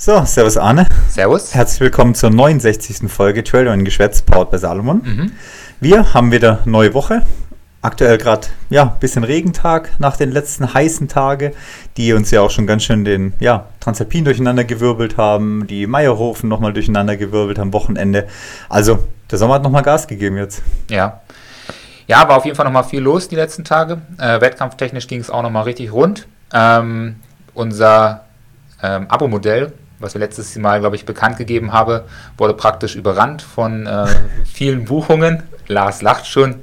So, Servus Arne. Servus. Herzlich willkommen zur 69. Folge Trader in Geschwätz, powered bei Salomon. Mhm. Wir haben wieder neue Woche. Aktuell gerade, ja, ein bisschen Regentag nach den letzten heißen Tagen, die uns ja auch schon ganz schön den, ja, Transalpin durcheinander gewirbelt haben, die Meierhofen nochmal durcheinander gewirbelt am Wochenende. Also, der Sommer hat nochmal Gas gegeben jetzt. Ja. Ja, war auf jeden Fall nochmal viel los die letzten Tage. Äh, wettkampftechnisch ging es auch nochmal richtig rund. Ähm, unser ähm, Abo-Modell, was wir letztes Mal, glaube ich, bekannt gegeben haben, wurde praktisch überrannt von äh, vielen Buchungen. Lars lacht schon,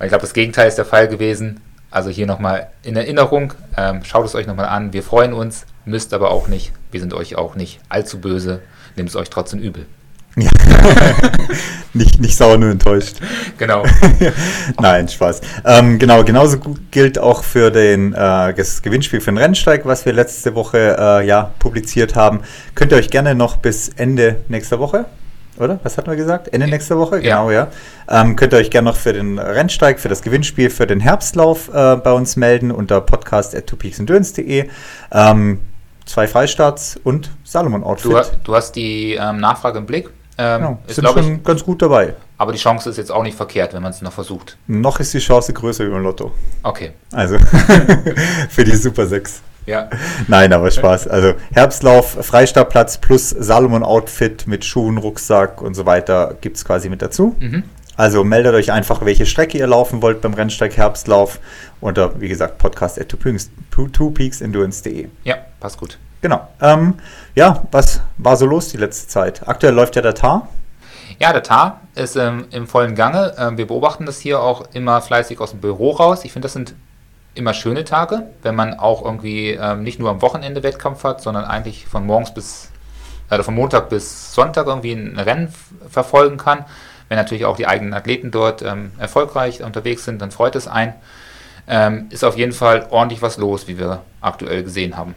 ich glaube, das Gegenteil ist der Fall gewesen. Also hier nochmal in Erinnerung, ähm, schaut es euch nochmal an. Wir freuen uns, müsst aber auch nicht. Wir sind euch auch nicht allzu böse. Nehmt es euch trotzdem übel. Ja. nicht, nicht sauer, nur enttäuscht. Genau. Nein, Spaß. Ähm, genau, genauso gut gilt auch für den, äh, das Gewinnspiel für den Rennsteig, was wir letzte Woche äh, ja, publiziert haben. Könnt ihr euch gerne noch bis Ende nächster Woche, oder? Was hatten wir gesagt? Ende nächster Woche? Genau, ja. Ähm, könnt ihr euch gerne noch für den Rennsteig, für das Gewinnspiel, für den Herbstlauf äh, bei uns melden unter podcast.twopeaksendurance.de. Ähm, zwei Freistarts und Salomon Outfit. Du, du hast die ähm, Nachfrage im Blick. Ähm, genau, ist, sind schon ich, ganz gut dabei. Aber die Chance ist jetzt auch nicht verkehrt, wenn man es noch versucht. Noch ist die Chance größer über Lotto. Okay. Also für die Super 6. Ja. Nein, aber Spaß. Also Herbstlauf, Freistartplatz plus Salomon-Outfit mit Schuhen, Rucksack und so weiter gibt es quasi mit dazu. Mhm. Also meldet euch einfach, welche Strecke ihr laufen wollt beim Rennsteig Herbstlauf unter, wie gesagt, podcast at twopeaksendurance.de. Ja, passt gut. Genau. Ähm, ja, was war so los die letzte Zeit? Aktuell läuft ja der TAR. Ja, der TAR ist ähm, im vollen Gange. Ähm, wir beobachten das hier auch immer fleißig aus dem Büro raus. Ich finde, das sind immer schöne Tage, wenn man auch irgendwie ähm, nicht nur am Wochenende Wettkampf hat, sondern eigentlich von morgens bis, also von Montag bis Sonntag irgendwie ein Rennen verfolgen kann. Wenn natürlich auch die eigenen Athleten dort ähm, erfolgreich unterwegs sind, dann freut es einen. Ähm, ist auf jeden Fall ordentlich was los, wie wir aktuell gesehen haben.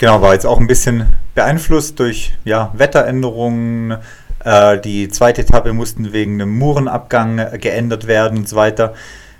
Genau, war jetzt auch ein bisschen beeinflusst durch ja, Wetteränderungen. Äh, die zweite Etappe mussten wegen einem Murenabgang äh, geändert werden und so weiter.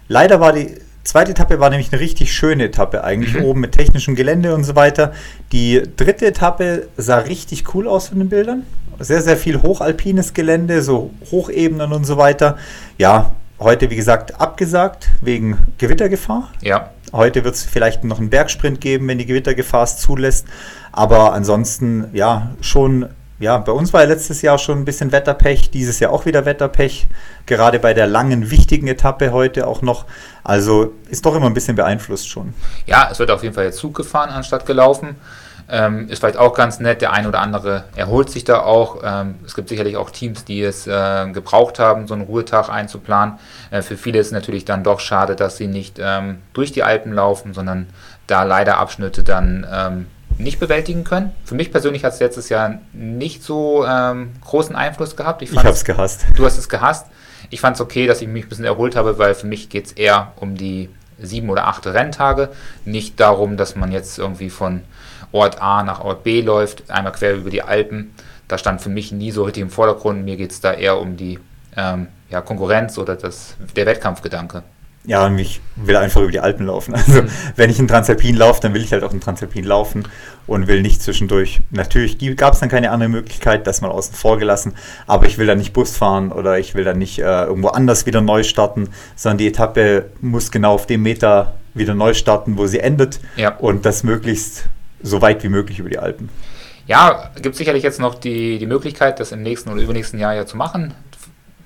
Leider war die zweite Etappe war nämlich eine richtig schöne Etappe eigentlich, mhm. oben mit technischem Gelände und so weiter. Die dritte Etappe sah richtig cool aus von den Bildern. Sehr, sehr viel hochalpines Gelände, so Hochebenen und so weiter. Ja, heute, wie gesagt, abgesagt wegen Gewittergefahr. Ja. Heute wird es vielleicht noch einen Bergsprint geben, wenn die Gewittergefahr es zulässt. Aber ansonsten, ja, schon, ja, bei uns war ja letztes Jahr schon ein bisschen Wetterpech, dieses Jahr auch wieder Wetterpech. Gerade bei der langen, wichtigen Etappe heute auch noch. Also ist doch immer ein bisschen beeinflusst schon. Ja, es wird auf jeden Fall jetzt Zug gefahren anstatt gelaufen. Ähm, ist vielleicht auch ganz nett. Der ein oder andere erholt sich da auch. Ähm, es gibt sicherlich auch Teams, die es äh, gebraucht haben, so einen Ruhetag einzuplanen. Äh, für viele ist es natürlich dann doch schade, dass sie nicht ähm, durch die Alpen laufen, sondern da leider Abschnitte dann ähm, nicht bewältigen können. Für mich persönlich hat es letztes Jahr nicht so ähm, großen Einfluss gehabt. Ich, ich habe es gehasst. Du hast es gehasst. Ich fand es okay, dass ich mich ein bisschen erholt habe, weil für mich geht es eher um die sieben oder acht Renntage. Nicht darum, dass man jetzt irgendwie von Ort A nach Ort B läuft, einmal quer über die Alpen. Da stand für mich nie so richtig im Vordergrund. Mir geht es da eher um die ähm, ja, Konkurrenz oder das, der Wettkampfgedanke. Ja, und ich will einfach über die Alpen laufen. Also, mhm. wenn ich einen Transalpin laufe, dann will ich halt auch einen Transalpin laufen und will nicht zwischendurch. Natürlich gab es dann keine andere Möglichkeit, das mal außen vor gelassen, aber ich will dann nicht Bus fahren oder ich will dann nicht äh, irgendwo anders wieder neu starten, sondern die Etappe muss genau auf dem Meter wieder neu starten, wo sie endet ja. und das möglichst so weit wie möglich über die Alpen. Ja, gibt sicherlich jetzt noch die, die Möglichkeit, das im nächsten oder übernächsten Jahr ja zu machen.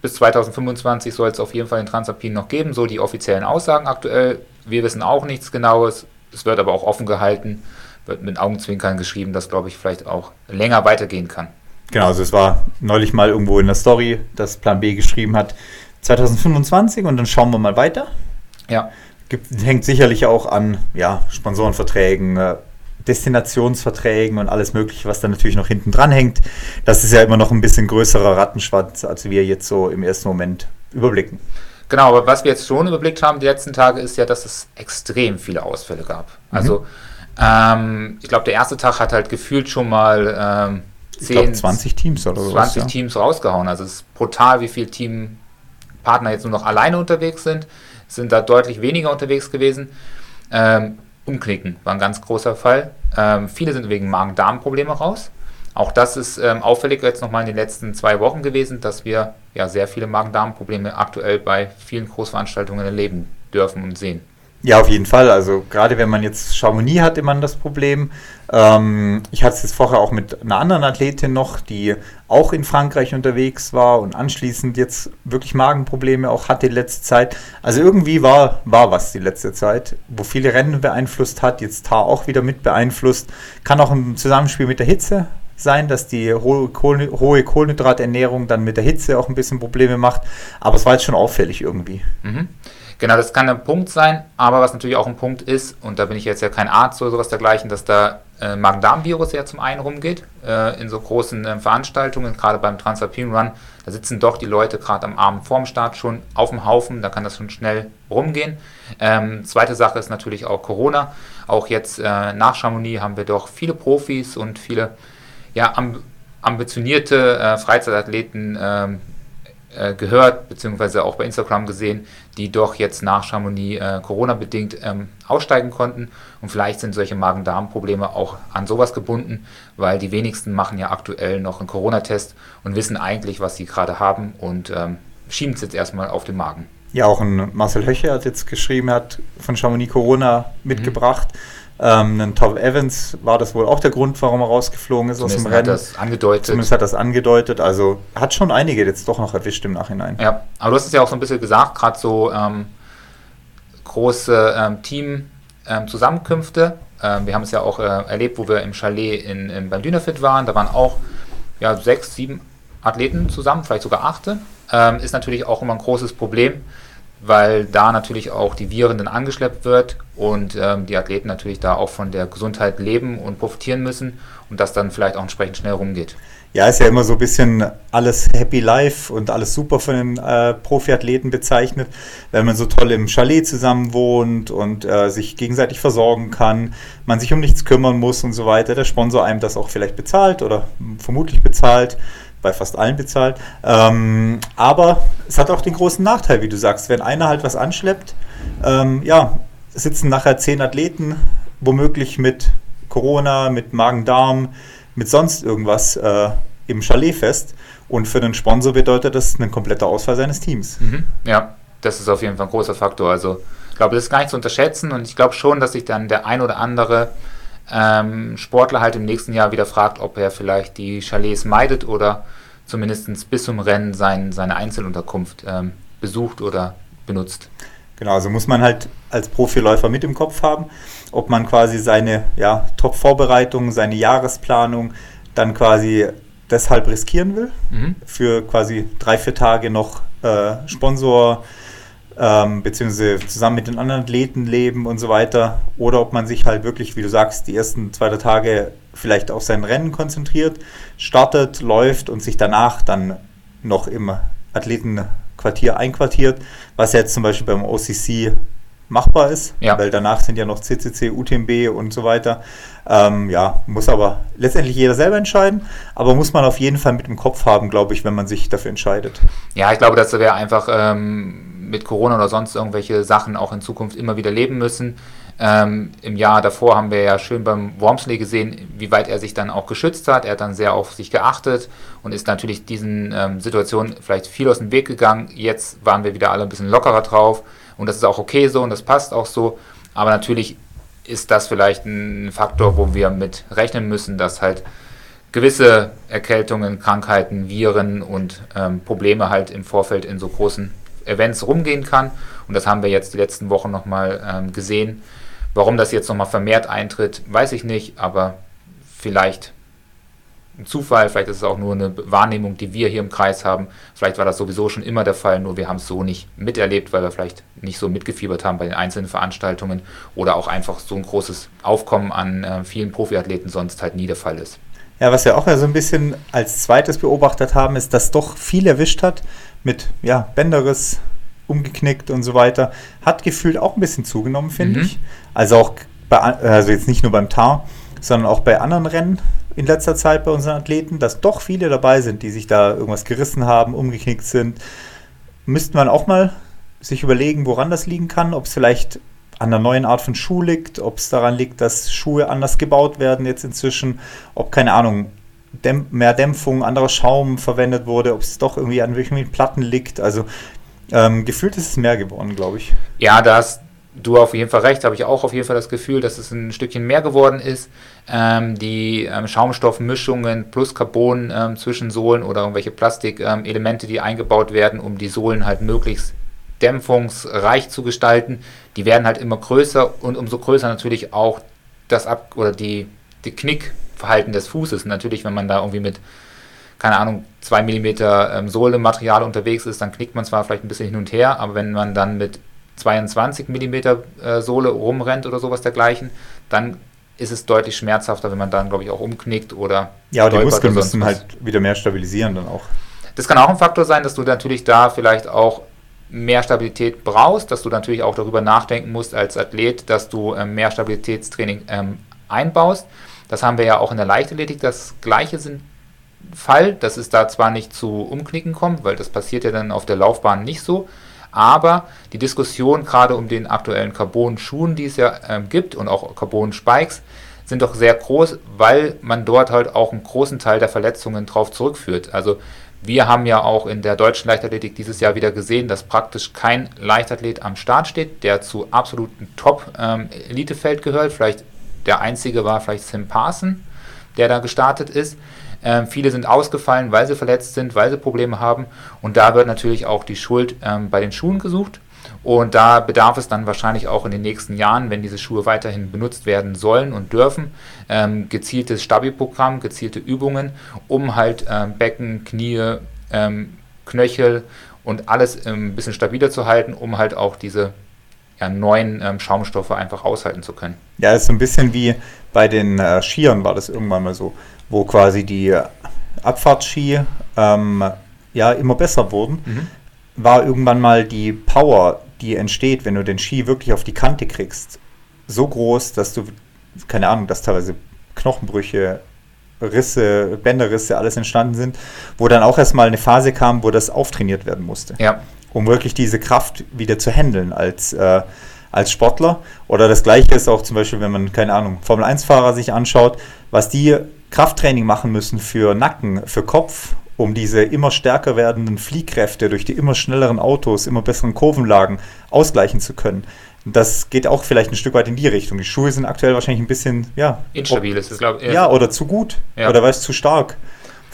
Bis 2025 soll es auf jeden Fall den Transalpin noch geben, so die offiziellen Aussagen aktuell. Wir wissen auch nichts Genaues. Es wird aber auch offen gehalten, wird mit Augenzwinkern geschrieben, dass, glaube ich, vielleicht auch länger weitergehen kann. Genau, also es war neulich mal irgendwo in der Story, dass Plan B geschrieben hat, 2025 und dann schauen wir mal weiter. Ja. Gibt, hängt sicherlich auch an ja, Sponsorenverträgen, äh, Destinationsverträgen und alles Mögliche, was da natürlich noch hinten dran hängt. Das ist ja immer noch ein bisschen größerer Rattenschwanz, als wir jetzt so im ersten Moment überblicken. Genau, aber was wir jetzt schon überblickt haben die letzten Tage, ist ja, dass es extrem viele Ausfälle gab. Mhm. Also, ähm, ich glaube, der erste Tag hat halt gefühlt schon mal ähm, 10, glaub, 20 Teams oder 20 was, ja. Teams rausgehauen. Also, es ist brutal, wie viele Teampartner jetzt nur noch alleine unterwegs sind. Sind da deutlich weniger unterwegs gewesen. Ähm, Umknicken war ein ganz großer Fall. Ähm, viele sind wegen Magen-Darm-Probleme raus. Auch das ist ähm, auffällig jetzt nochmal in den letzten zwei Wochen gewesen, dass wir ja sehr viele Magen-Darm-Probleme aktuell bei vielen Großveranstaltungen erleben dürfen und sehen. Ja, auf jeden Fall. Also gerade wenn man jetzt Chamonix hat, immer das Problem. Ähm, ich hatte es jetzt vorher auch mit einer anderen Athletin noch, die auch in Frankreich unterwegs war und anschließend jetzt wirklich Magenprobleme auch hatte die letzte Zeit. Also irgendwie war, war was die letzte Zeit, wo viele Rennen beeinflusst hat, jetzt Tar auch wieder mit beeinflusst. Kann auch im Zusammenspiel mit der Hitze sein, dass die hohe Kohlenhydraternährung dann mit der Hitze auch ein bisschen Probleme macht. Aber es war jetzt schon auffällig irgendwie. Mhm. Genau, das kann ein Punkt sein, aber was natürlich auch ein Punkt ist, und da bin ich jetzt ja kein Arzt oder sowas dergleichen, dass da äh, Magen-Darm-Virus ja zum einen rumgeht, äh, in so großen äh, Veranstaltungen, gerade beim Transalpine Run, da sitzen doch die Leute gerade am Abend vorm Start schon auf dem Haufen, da kann das schon schnell rumgehen. Ähm, zweite Sache ist natürlich auch Corona. Auch jetzt äh, nach Chamonix haben wir doch viele Profis und viele ja, ambitionierte äh, Freizeitathleten äh, gehört, beziehungsweise auch bei Instagram gesehen, die doch jetzt nach Chamonix äh, Corona-bedingt ähm, aussteigen konnten. Und vielleicht sind solche Magen-Darm-Probleme auch an sowas gebunden, weil die wenigsten machen ja aktuell noch einen Corona-Test und wissen eigentlich, was sie gerade haben und ähm, schieben es jetzt erstmal auf den Magen. Ja, auch ein Marcel Höche hat jetzt geschrieben, er hat von Chamonix Corona mitgebracht. Mhm. Ähm, ein Tom Evans war das wohl auch der Grund, warum er rausgeflogen ist Zumindest aus dem Rennen. Hat das angedeutet. Zumindest hat das angedeutet. Also hat schon einige jetzt doch noch erwischt im Nachhinein. Ja, aber du hast es ja auch so ein bisschen gesagt, gerade so ähm, große ähm, Team-Zusammenkünfte. Ähm, wir haben es ja auch äh, erlebt, wo wir im Chalet in, in, beim Dynafit waren. Da waren auch ja, sechs, sieben Athleten zusammen, vielleicht sogar achte. Ähm, ist natürlich auch immer ein großes Problem weil da natürlich auch die Viren dann angeschleppt wird und ähm, die Athleten natürlich da auch von der Gesundheit leben und profitieren müssen und das dann vielleicht auch entsprechend schnell rumgeht. Ja, ist ja immer so ein bisschen alles Happy Life und alles super von den äh, Profiathleten bezeichnet, wenn man so toll im Chalet zusammen wohnt und äh, sich gegenseitig versorgen kann, man sich um nichts kümmern muss und so weiter, der Sponsor einem das auch vielleicht bezahlt oder vermutlich bezahlt bei fast allen bezahlt. Ähm, aber es hat auch den großen Nachteil, wie du sagst, wenn einer halt was anschleppt, ähm, ja, sitzen nachher zehn Athleten, womöglich mit Corona, mit Magen-Darm, mit sonst irgendwas äh, im Chalet fest. Und für den Sponsor bedeutet das ein kompletter Ausfall seines Teams. Mhm. Ja, das ist auf jeden Fall ein großer Faktor. Also ich glaube, das ist gar nicht zu unterschätzen und ich glaube schon, dass sich dann der ein oder andere ähm, Sportler halt im nächsten Jahr wieder fragt, ob er vielleicht die Chalets meidet oder zumindest bis zum Rennen sein, seine Einzelunterkunft ähm, besucht oder benutzt. Genau, also muss man halt als Profiläufer mit im Kopf haben, ob man quasi seine ja, Top-Vorbereitung, seine Jahresplanung dann quasi deshalb riskieren will, mhm. für quasi drei, vier Tage noch äh, Sponsor ähm, beziehungsweise zusammen mit den anderen Athleten leben und so weiter. Oder ob man sich halt wirklich, wie du sagst, die ersten zwei drei Tage vielleicht auf sein Rennen konzentriert, startet, läuft und sich danach dann noch im Athletenquartier einquartiert, was jetzt zum Beispiel beim OCC machbar ist, ja. weil danach sind ja noch CCC, UTMB und so weiter. Ähm, ja, muss aber letztendlich jeder selber entscheiden, aber muss man auf jeden Fall mit im Kopf haben, glaube ich, wenn man sich dafür entscheidet. Ja, ich glaube, das wäre einfach ähm mit Corona oder sonst irgendwelche Sachen auch in Zukunft immer wieder leben müssen. Ähm, Im Jahr davor haben wir ja schön beim Wormsley gesehen, wie weit er sich dann auch geschützt hat. Er hat dann sehr auf sich geachtet und ist natürlich diesen ähm, Situationen vielleicht viel aus dem Weg gegangen. Jetzt waren wir wieder alle ein bisschen lockerer drauf und das ist auch okay so und das passt auch so. Aber natürlich ist das vielleicht ein Faktor, wo wir mit rechnen müssen, dass halt gewisse Erkältungen, Krankheiten, Viren und ähm, Probleme halt im Vorfeld in so großen Events rumgehen kann. Und das haben wir jetzt die letzten Wochen nochmal ähm, gesehen. Warum das jetzt nochmal vermehrt eintritt, weiß ich nicht, aber vielleicht ein Zufall, vielleicht ist es auch nur eine Wahrnehmung, die wir hier im Kreis haben. Vielleicht war das sowieso schon immer der Fall, nur wir haben es so nicht miterlebt, weil wir vielleicht nicht so mitgefiebert haben bei den einzelnen Veranstaltungen oder auch einfach so ein großes Aufkommen an äh, vielen Profiathleten sonst halt nie der Fall ist. Ja, was wir auch ja so ein bisschen als zweites beobachtet haben, ist, dass doch viel erwischt hat mit ja, Bänderriss, umgeknickt und so weiter. Hat gefühlt auch ein bisschen zugenommen, finde mhm. ich. Also auch bei, also jetzt nicht nur beim Tar, sondern auch bei anderen Rennen in letzter Zeit bei unseren Athleten, dass doch viele dabei sind, die sich da irgendwas gerissen haben, umgeknickt sind. Müsste man auch mal sich überlegen, woran das liegen kann, ob es vielleicht an der neuen Art von Schuh liegt, ob es daran liegt, dass Schuhe anders gebaut werden jetzt inzwischen, ob keine Ahnung, Dämp mehr Dämpfung, anderer Schaum verwendet wurde, ob es doch irgendwie an welchen Platten liegt. Also ähm, gefühlt ist es mehr geworden, glaube ich. Ja, da hast du auf jeden Fall recht, habe ich auch auf jeden Fall das Gefühl, dass es ein Stückchen mehr geworden ist. Ähm, die ähm, Schaumstoffmischungen plus Carbon ähm, zwischen Sohlen oder irgendwelche Plastikelemente, die eingebaut werden, um die Sohlen halt möglichst dämpfungsreich zu gestalten, die werden halt immer größer und umso größer natürlich auch das Ab oder die, die Knickverhalten des Fußes. Natürlich, wenn man da irgendwie mit, keine Ahnung, 2 mm ähm, Sohlematerial unterwegs ist, dann knickt man zwar vielleicht ein bisschen hin und her, aber wenn man dann mit 22 mm äh, Sohle rumrennt oder sowas dergleichen, dann ist es deutlich schmerzhafter, wenn man dann, glaube ich, auch umknickt oder. Ja, die Muskeln müssen halt wieder mehr stabilisieren dann auch. Das kann auch ein Faktor sein, dass du natürlich da vielleicht auch mehr Stabilität brauchst, dass du natürlich auch darüber nachdenken musst als Athlet, dass du ähm, mehr Stabilitätstraining ähm, einbaust. Das haben wir ja auch in der Leichtathletik das gleiche sind Fall, dass es da zwar nicht zu Umknicken kommt, weil das passiert ja dann auf der Laufbahn nicht so, aber die Diskussion gerade um den aktuellen Carbon-Schuhen, die es ja ähm, gibt und auch Carbon-Spikes, sind doch sehr groß, weil man dort halt auch einen großen Teil der Verletzungen drauf zurückführt. Also wir haben ja auch in der deutschen Leichtathletik dieses Jahr wieder gesehen, dass praktisch kein Leichtathlet am Start steht, der zu absoluten Top-Elitefeld ähm, gehört. Vielleicht der einzige war vielleicht Sim Parson, der da gestartet ist. Ähm, viele sind ausgefallen, weil sie verletzt sind, weil sie Probleme haben. Und da wird natürlich auch die Schuld ähm, bei den Schuhen gesucht. Und da bedarf es dann wahrscheinlich auch in den nächsten Jahren, wenn diese Schuhe weiterhin benutzt werden sollen und dürfen, ähm, gezieltes Stabi-Programm, gezielte Übungen, um halt ähm, Becken, Knie, ähm, Knöchel und alles ähm, ein bisschen stabiler zu halten, um halt auch diese ja, neuen ähm, Schaumstoffe einfach aushalten zu können. Ja, ist so ein bisschen wie bei den äh, Skiern war das irgendwann mal so, wo quasi die Abfahrtski ähm, ja immer besser wurden. Mhm war irgendwann mal die Power, die entsteht, wenn du den Ski wirklich auf die Kante kriegst, so groß, dass du, keine Ahnung, dass teilweise Knochenbrüche, Risse, Bänderrisse, alles entstanden sind, wo dann auch erstmal eine Phase kam, wo das auftrainiert werden musste. Ja. Um wirklich diese Kraft wieder zu handeln als, äh, als Sportler. Oder das gleiche ist auch zum Beispiel, wenn man, keine Ahnung, Formel-1-Fahrer sich anschaut, was die Krafttraining machen müssen für Nacken, für Kopf um diese immer stärker werdenden Fliehkräfte durch die immer schnelleren Autos, immer besseren Kurvenlagen ausgleichen zu können. Das geht auch vielleicht ein Stück weit in die Richtung. Die Schuhe sind aktuell wahrscheinlich ein bisschen, ja. Instabil ist es, glaube ich. Ja, oder zu gut. Ja. Oder weil es zu stark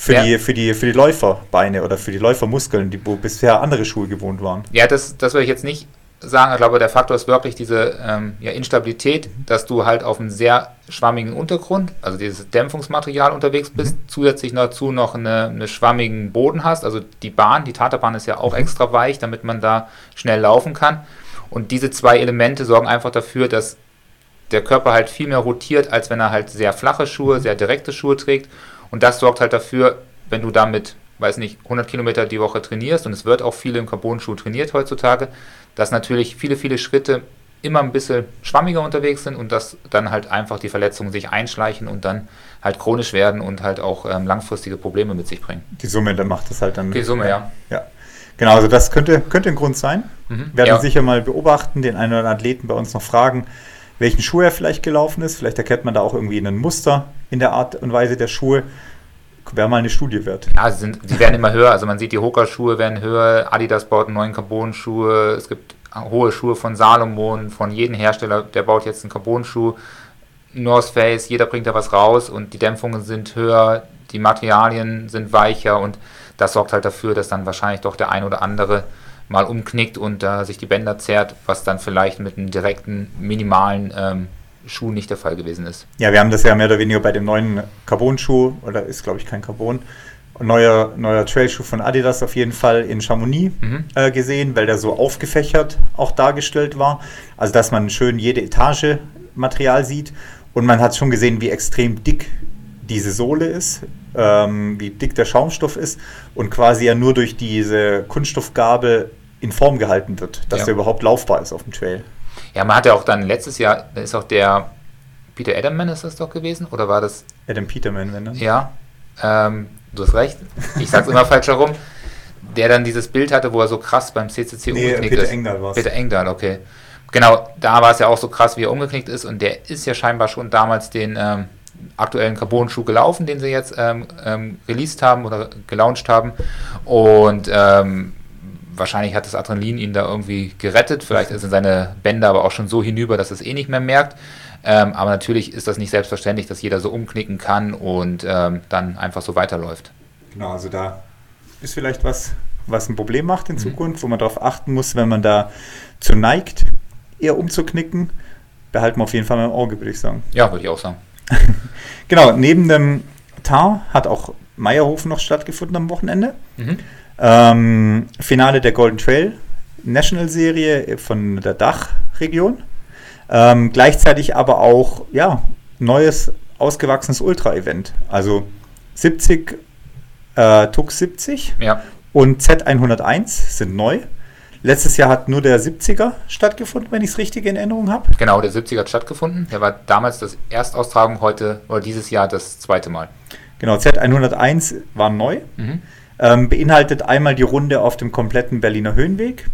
für, ja. die, für, die, für die Läuferbeine oder für die Läufermuskeln, die wo bisher andere Schuhe gewohnt waren. Ja, das, das will ich jetzt nicht sagen. Ich glaube, der Faktor ist wirklich diese ähm, ja, Instabilität, dass du halt auf einem sehr schwammigen Untergrund, also dieses Dämpfungsmaterial unterwegs bist, mhm. zusätzlich dazu noch eine, eine, schwammigen Boden hast. Also die Bahn, die Taterbahn ist ja auch mhm. extra weich, damit man da schnell laufen kann. Und diese zwei Elemente sorgen einfach dafür, dass der Körper halt viel mehr rotiert, als wenn er halt sehr flache Schuhe, mhm. sehr direkte Schuhe trägt. Und das sorgt halt dafür, wenn du damit, weiß nicht, 100 Kilometer die Woche trainierst, und es wird auch viel im Carbon-Schuh trainiert heutzutage, dass natürlich viele, viele Schritte immer ein bisschen schwammiger unterwegs sind und dass dann halt einfach die Verletzungen sich einschleichen und dann halt chronisch werden und halt auch ähm, langfristige Probleme mit sich bringen. Die Summe, dann macht das halt dann. Die Summe, ja. Ja. Genau, also das könnte, könnte ein Grund sein. Mhm. Werden ja. sicher mal beobachten, den einen oder anderen Athleten bei uns noch fragen, welchen Schuh er vielleicht gelaufen ist. Vielleicht erkennt man da auch irgendwie ein Muster in der Art und Weise der Schuhe. Wäre mal eine Studie wert. Ja, sie, sind, sie werden immer höher. Also man sieht, die Hoka-Schuhe werden höher. Adidas baut einen neuen Carbon-Schuhe. Es gibt hohe Schuhe von Salomon, von jedem Hersteller, der baut jetzt einen Carbon-Schuh. North Face, jeder bringt da was raus und die Dämpfungen sind höher, die Materialien sind weicher und das sorgt halt dafür, dass dann wahrscheinlich doch der ein oder andere mal umknickt und äh, sich die Bänder zerrt, was dann vielleicht mit einem direkten, minimalen ähm, Schuh nicht der Fall gewesen ist. Ja, wir haben das ja mehr oder weniger bei dem neuen Carbon-Schuh, oder ist glaube ich kein Carbon, neuer, neuer Trailschuh von Adidas auf jeden Fall in Chamonix mhm. äh, gesehen, weil der so aufgefächert auch dargestellt war. Also dass man schön jede Etage Material sieht und man hat schon gesehen, wie extrem dick diese Sohle ist, ähm, wie dick der Schaumstoff ist und quasi ja nur durch diese Kunststoffgabel in Form gehalten wird, dass ja. der überhaupt laufbar ist auf dem Trail. Ja, man hat ja auch dann letztes Jahr, da ist auch der Peter Adamman ist das doch gewesen, oder war das? Adam Peterman, wenn dann. Ja, ähm, du hast recht, ich sag's immer falsch herum, der dann dieses Bild hatte, wo er so krass beim CCC nee, umgeknickt Peter ist. Engdahl war's. Peter Engdahl, okay. Genau, da war es ja auch so krass, wie er umgeknickt ist und der ist ja scheinbar schon damals den, ähm, aktuellen Carbon-Schuh gelaufen, den sie jetzt ähm, ähm, released haben oder gelauncht haben. Und ähm, wahrscheinlich hat das Adrenalin ihn da irgendwie gerettet. Vielleicht sind seine Bänder aber auch schon so hinüber, dass es eh nicht mehr merkt. Ähm, aber natürlich ist das nicht selbstverständlich, dass jeder so umknicken kann und ähm, dann einfach so weiterläuft. Genau, also da ist vielleicht was, was ein Problem macht in mhm. Zukunft, wo man darauf achten muss, wenn man da zu neigt, eher umzuknicken. Behalten wir auf jeden Fall mal im Auge, würde ich sagen. Ja, würde ich auch sagen. genau, neben dem Tar hat auch Meierhofen noch stattgefunden am Wochenende. Mhm. Ähm, Finale der Golden Trail National Serie von der Dachregion. Ähm, gleichzeitig aber auch ja, neues, ausgewachsenes Ultra-Event. Also 70, äh, Tux 70 ja. und Z101 sind neu. Letztes Jahr hat nur der 70er stattgefunden, wenn ich es richtig in Erinnerung habe. Genau, der 70er hat stattgefunden. Der war damals das Erstaustragung, heute oder dieses Jahr das zweite Mal. Genau, Z101 war neu. Mhm. Ähm, beinhaltet einmal die Runde auf dem kompletten Berliner Höhenweg.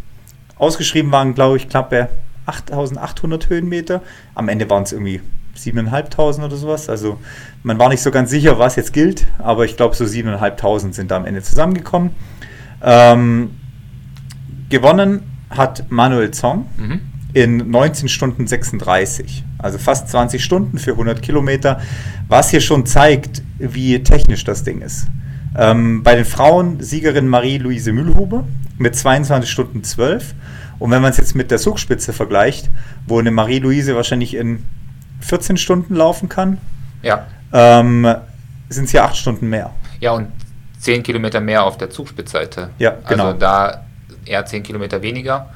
Ausgeschrieben waren, glaube ich, knappe 8800 Höhenmeter. Am Ende waren es irgendwie 7.500 oder sowas. Also man war nicht so ganz sicher, was jetzt gilt, aber ich glaube, so 7.500 sind da am Ende zusammengekommen. Ähm, gewonnen hat Manuel Zong mhm. in 19 Stunden 36, also fast 20 Stunden für 100 Kilometer, was hier schon zeigt, wie technisch das Ding ist. Ähm, bei den Frauen Siegerin Marie-Louise Mühlhuber mit 22 Stunden 12. Und wenn man es jetzt mit der Zugspitze vergleicht, wo eine Marie-Louise wahrscheinlich in 14 Stunden laufen kann, ja. ähm, sind es ja 8 Stunden mehr. Ja, und 10 Kilometer mehr auf der Zugspitzseite. Ja, genau. Also da eher 10 Kilometer weniger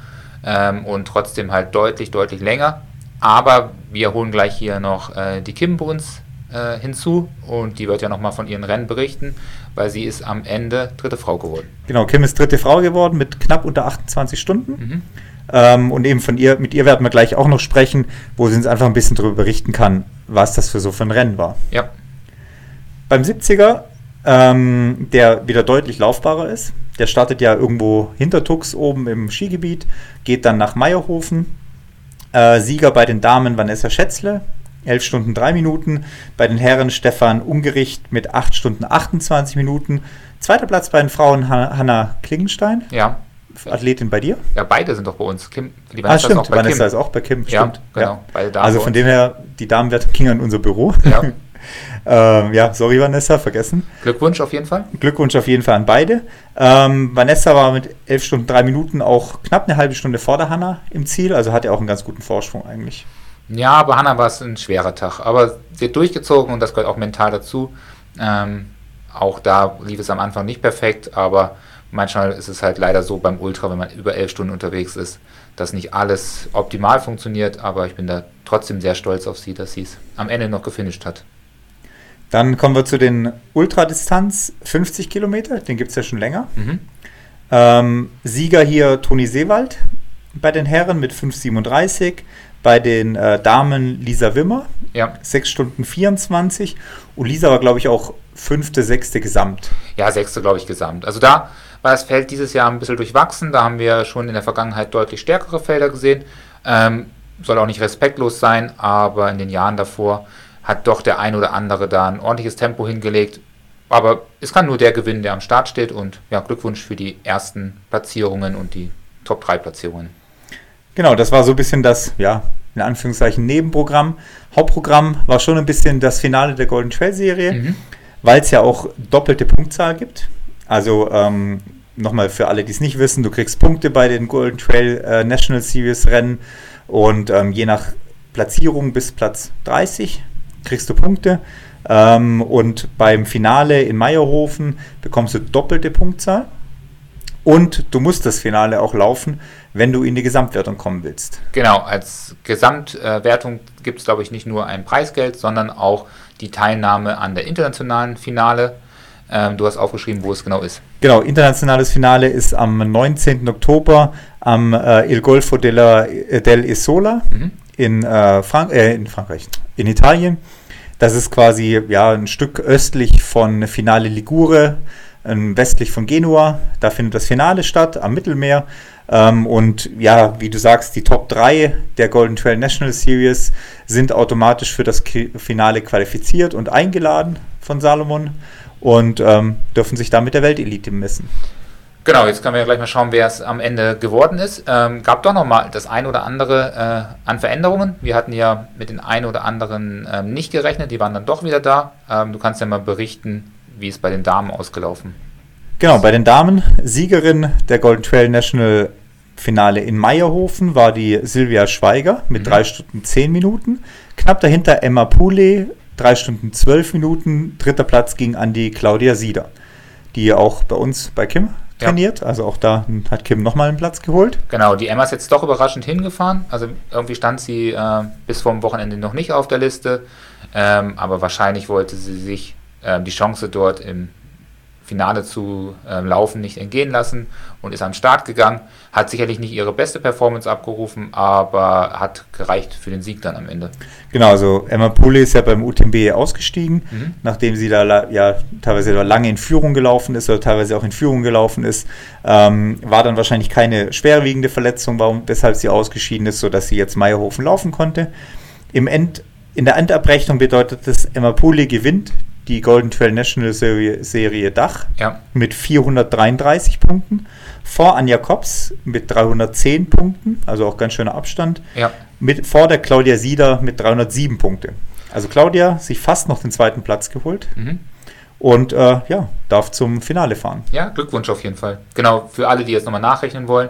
ähm, und trotzdem halt deutlich, deutlich länger. Aber wir holen gleich hier noch äh, die Kim Bruns äh, hinzu und die wird ja nochmal von ihren Rennen berichten, weil sie ist am Ende dritte Frau geworden. Genau, Kim ist dritte Frau geworden mit knapp unter 28 Stunden. Mhm. Ähm, und eben von ihr, mit ihr werden wir gleich auch noch sprechen, wo sie uns einfach ein bisschen darüber berichten kann, was das für so für ein Rennen war. Ja. Beim 70er, ähm, der wieder deutlich laufbarer ist, der startet ja irgendwo hinter Tux oben im Skigebiet, geht dann nach Meierhofen. Äh, Sieger bei den Damen Vanessa Schätzle, 11 Stunden 3 Minuten. Bei den Herren Stefan Ungericht mit 8 Stunden 28 Minuten. Zweiter Platz bei den Frauen Hanna Klingenstein. Ja. Athletin bei dir? Ja, beide sind doch bei uns. Kim, die Vanessa ah, stimmt. Ist auch bei Vanessa Kim. ist auch bei Kim. Ja, stimmt. genau. Ja. Also von dem her, die Damenwerte gingen an unser Büro. Ja. ähm, ja, sorry Vanessa, vergessen. Glückwunsch auf jeden Fall. Glückwunsch auf jeden Fall an beide. Ähm, Vanessa war mit 11 Stunden 3 Minuten auch knapp eine halbe Stunde vor der Hanna im Ziel, also hat er auch einen ganz guten Vorsprung eigentlich. Ja, bei Hanna war es ein schwerer Tag, aber sie hat durchgezogen und das gehört auch mental dazu. Ähm, auch da lief es am Anfang nicht perfekt, aber manchmal ist es halt leider so beim Ultra, wenn man über elf Stunden unterwegs ist, dass nicht alles optimal funktioniert, aber ich bin da trotzdem sehr stolz auf sie, dass sie es am Ende noch gefinisht hat. Dann kommen wir zu den Ultradistanz 50 Kilometer, den gibt es ja schon länger. Mhm. Ähm, Sieger hier Toni Seewald bei den Herren mit 5,37 bei den äh, Damen Lisa Wimmer. Ja. 6 Stunden 24. Und Lisa war, glaube ich, auch fünfte, sechste Gesamt. Ja, sechste, glaube ich, Gesamt. Also da war das Feld dieses Jahr ein bisschen durchwachsen. Da haben wir schon in der Vergangenheit deutlich stärkere Felder gesehen. Ähm, soll auch nicht respektlos sein, aber in den Jahren davor hat doch der ein oder andere da ein ordentliches Tempo hingelegt. Aber es kann nur der gewinnen, der am Start steht. Und ja, Glückwunsch für die ersten Platzierungen und die Top 3 Platzierungen. Genau, das war so ein bisschen das, ja, in Anführungszeichen Nebenprogramm. Hauptprogramm war schon ein bisschen das Finale der Golden Trail Serie, mhm. weil es ja auch doppelte Punktzahl gibt. Also ähm, nochmal für alle, die es nicht wissen, du kriegst Punkte bei den Golden Trail äh, National Series Rennen und ähm, je nach Platzierung bis Platz 30 kriegst du Punkte. Ähm, und beim Finale in Meierhofen bekommst du doppelte Punktzahl. Und du musst das Finale auch laufen, wenn du in die Gesamtwertung kommen willst. Genau, als Gesamtwertung gibt es, glaube ich, nicht nur ein Preisgeld, sondern auch die Teilnahme an der internationalen Finale. Ähm, du hast aufgeschrieben, wo es genau ist. Genau, internationales Finale ist am 19. Oktober am äh, Il Golfo della, del Isola mhm. in, äh, Frank äh, in Frankreich, in Italien. Das ist quasi ja, ein Stück östlich von Finale Ligure, ähm, westlich von Genua. Da findet das Finale statt, am Mittelmeer. Ähm, und ja, wie du sagst, die Top 3 der Golden Trail National Series sind automatisch für das Finale qualifiziert und eingeladen von Salomon und ähm, dürfen sich da mit der Weltelite messen. Genau, jetzt können wir ja gleich mal schauen, wer es am Ende geworden ist. Ähm, gab doch noch mal das ein oder andere äh, an Veränderungen. Wir hatten ja mit den ein oder anderen ähm, nicht gerechnet, die waren dann doch wieder da. Ähm, du kannst ja mal berichten, wie es bei den Damen ausgelaufen Genau, bei den Damen, Siegerin der Golden Trail National Finale in Meierhofen war die Silvia Schweiger mit mhm. 3 Stunden 10 Minuten. Knapp dahinter Emma Poulet, 3 Stunden 12 Minuten. Dritter Platz ging an die Claudia Sieder, die auch bei uns bei Kim trainiert. Ja. Also auch da hat Kim nochmal einen Platz geholt. Genau, die Emma ist jetzt doch überraschend hingefahren. Also irgendwie stand sie äh, bis vor dem Wochenende noch nicht auf der Liste. Ähm, aber wahrscheinlich wollte sie sich die Chance dort im Finale zu äh, laufen nicht entgehen lassen und ist an den Start gegangen. Hat sicherlich nicht ihre beste Performance abgerufen, aber hat gereicht für den Sieg dann am Ende. Genau, also Emma Pule ist ja beim UTMB ausgestiegen, mhm. nachdem sie da ja teilweise lange in Führung gelaufen ist oder teilweise auch in Führung gelaufen ist. Ähm, war dann wahrscheinlich keine schwerwiegende Verletzung, warum, weshalb sie ausgeschieden ist, sodass sie jetzt Meierhofen laufen konnte. Im End, in der Endabrechnung bedeutet das, Emma Pule gewinnt die Golden Trail National Serie, Serie Dach ja. mit 433 Punkten. Vor Anja Kops mit 310 Punkten, also auch ganz schöner Abstand. Ja. Mit, vor der Claudia Sieder mit 307 Punkte. Also Claudia sich fast noch den zweiten Platz geholt. Mhm. Und äh, ja, darf zum Finale fahren. Ja, Glückwunsch auf jeden Fall. Genau, für alle, die jetzt nochmal nachrechnen wollen.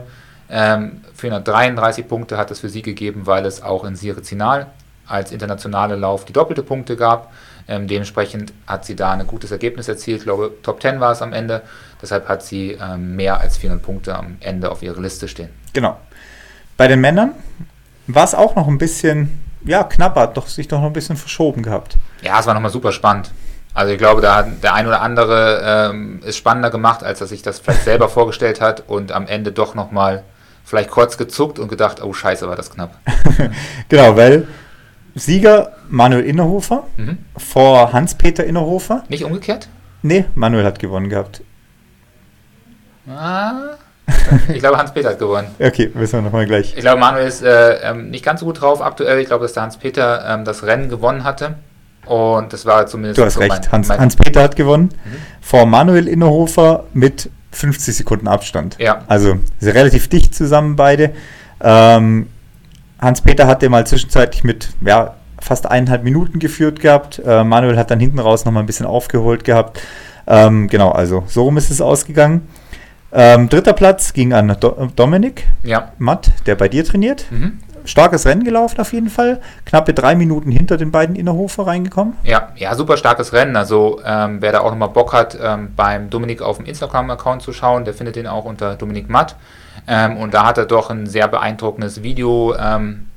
Ähm, 433 Punkte hat es für sie gegeben, weil es auch in Sirizinal als internationale Lauf die doppelte Punkte gab. Ähm, dementsprechend hat sie da ein gutes Ergebnis erzielt. Ich glaube, Top 10 war es am Ende. Deshalb hat sie ähm, mehr als 400 Punkte am Ende auf ihrer Liste stehen. Genau. Bei den Männern war es auch noch ein bisschen, ja, knapper, doch sich doch noch ein bisschen verschoben gehabt. Ja, es war nochmal super spannend. Also ich glaube, da hat der ein oder andere ähm, ist spannender gemacht, als er sich das vielleicht selber vorgestellt hat und am Ende doch nochmal vielleicht kurz gezuckt und gedacht, oh scheiße, war das knapp. genau, weil Sieger Manuel Innerhofer mhm. vor Hans-Peter Innerhofer. Nicht umgekehrt? Nee, Manuel hat gewonnen gehabt. Ah, ich glaube, Hans-Peter hat gewonnen. Okay, wissen wir nochmal gleich. Ich glaube, Manuel ist äh, ähm, nicht ganz so gut drauf aktuell. Ich glaube, dass der Hans-Peter ähm, das Rennen gewonnen hatte. Und das war zumindest. Du hast so recht, Hans, Hans-Peter hat gewonnen. Mhm. Vor Manuel Innerhofer mit 50 Sekunden Abstand. Ja. Also relativ dicht zusammen beide. Ähm, Hans-Peter hatte mal zwischenzeitlich mit ja, fast eineinhalb Minuten geführt gehabt. Äh, Manuel hat dann hinten raus nochmal ein bisschen aufgeholt gehabt. Ähm, genau, also so rum ist es ausgegangen. Ähm, dritter Platz ging an Do Dominik ja. Matt, der bei dir trainiert. Mhm. Starkes Rennen gelaufen auf jeden Fall. Knappe drei Minuten hinter den beiden Innerhofer reingekommen. Ja, ja, super starkes Rennen. Also ähm, wer da auch nochmal Bock hat, ähm, beim Dominik auf dem Instagram-Account zu schauen, der findet den auch unter Dominik Matt. Ähm, und da hat er doch ein sehr beeindruckendes Video ähm,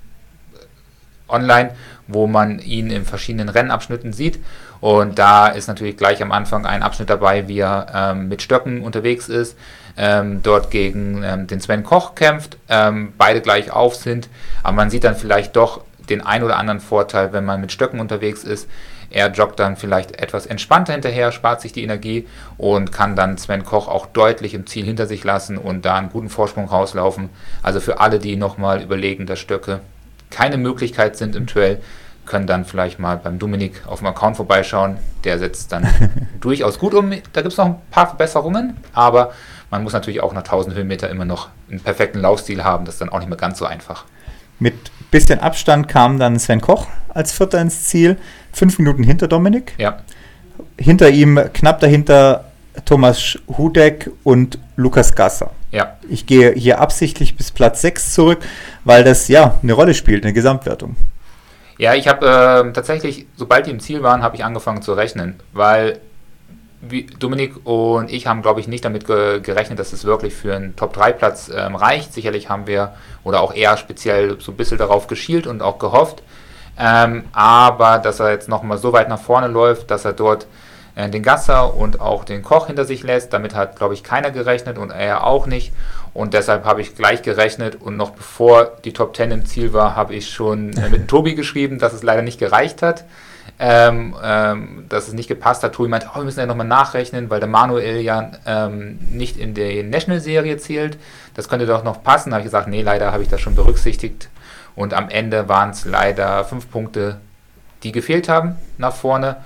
online, wo man ihn in verschiedenen Rennabschnitten sieht. Und da ist natürlich gleich am Anfang ein Abschnitt dabei, wie er ähm, mit Stöcken unterwegs ist, ähm, dort gegen ähm, den Sven Koch kämpft, ähm, beide gleich auf sind. Aber man sieht dann vielleicht doch den ein oder anderen Vorteil, wenn man mit Stöcken unterwegs ist. Er joggt dann vielleicht etwas entspannter hinterher, spart sich die Energie und kann dann Sven Koch auch deutlich im Ziel hinter sich lassen und da einen guten Vorsprung rauslaufen. Also für alle, die nochmal überlegen, dass Stöcke keine Möglichkeit sind im Trail, können dann vielleicht mal beim Dominik auf dem Account vorbeischauen. Der setzt dann durchaus gut um. Da gibt es noch ein paar Verbesserungen, aber man muss natürlich auch nach 1000 Höhenmeter immer noch einen perfekten Laufstil haben. Das ist dann auch nicht mehr ganz so einfach. Mit bisschen Abstand kam dann Sven Koch als Vierter ins Ziel, fünf Minuten hinter Dominik. Ja. Hinter ihm, knapp dahinter, Thomas Hudek und Lukas Gasser. Ja. Ich gehe hier absichtlich bis Platz 6 zurück, weil das ja eine Rolle spielt, eine Gesamtwertung. Ja, ich habe äh, tatsächlich, sobald die im Ziel waren, habe ich angefangen zu rechnen, weil Dominik und ich haben, glaube ich, nicht damit ge gerechnet, dass es wirklich für einen Top-3-Platz ähm, reicht. Sicherlich haben wir oder auch eher speziell so ein bisschen darauf geschielt und auch gehofft. Ähm, aber dass er jetzt nochmal so weit nach vorne läuft, dass er dort äh, den Gasser und auch den Koch hinter sich lässt, damit hat, glaube ich, keiner gerechnet und er auch nicht. Und deshalb habe ich gleich gerechnet und noch bevor die Top 10 im Ziel war, habe ich schon äh, mit Tobi geschrieben, dass es leider nicht gereicht hat. Ähm, ähm, dass es nicht gepasst hat. Tobi meinte, oh, wir müssen ja nochmal nachrechnen, weil der Manuel ja ähm, nicht in der National-Serie zählt. Das könnte doch noch passen. Da habe ich gesagt, nee, leider habe ich das schon berücksichtigt. Und am Ende waren es leider fünf Punkte, die gefehlt haben nach vorne.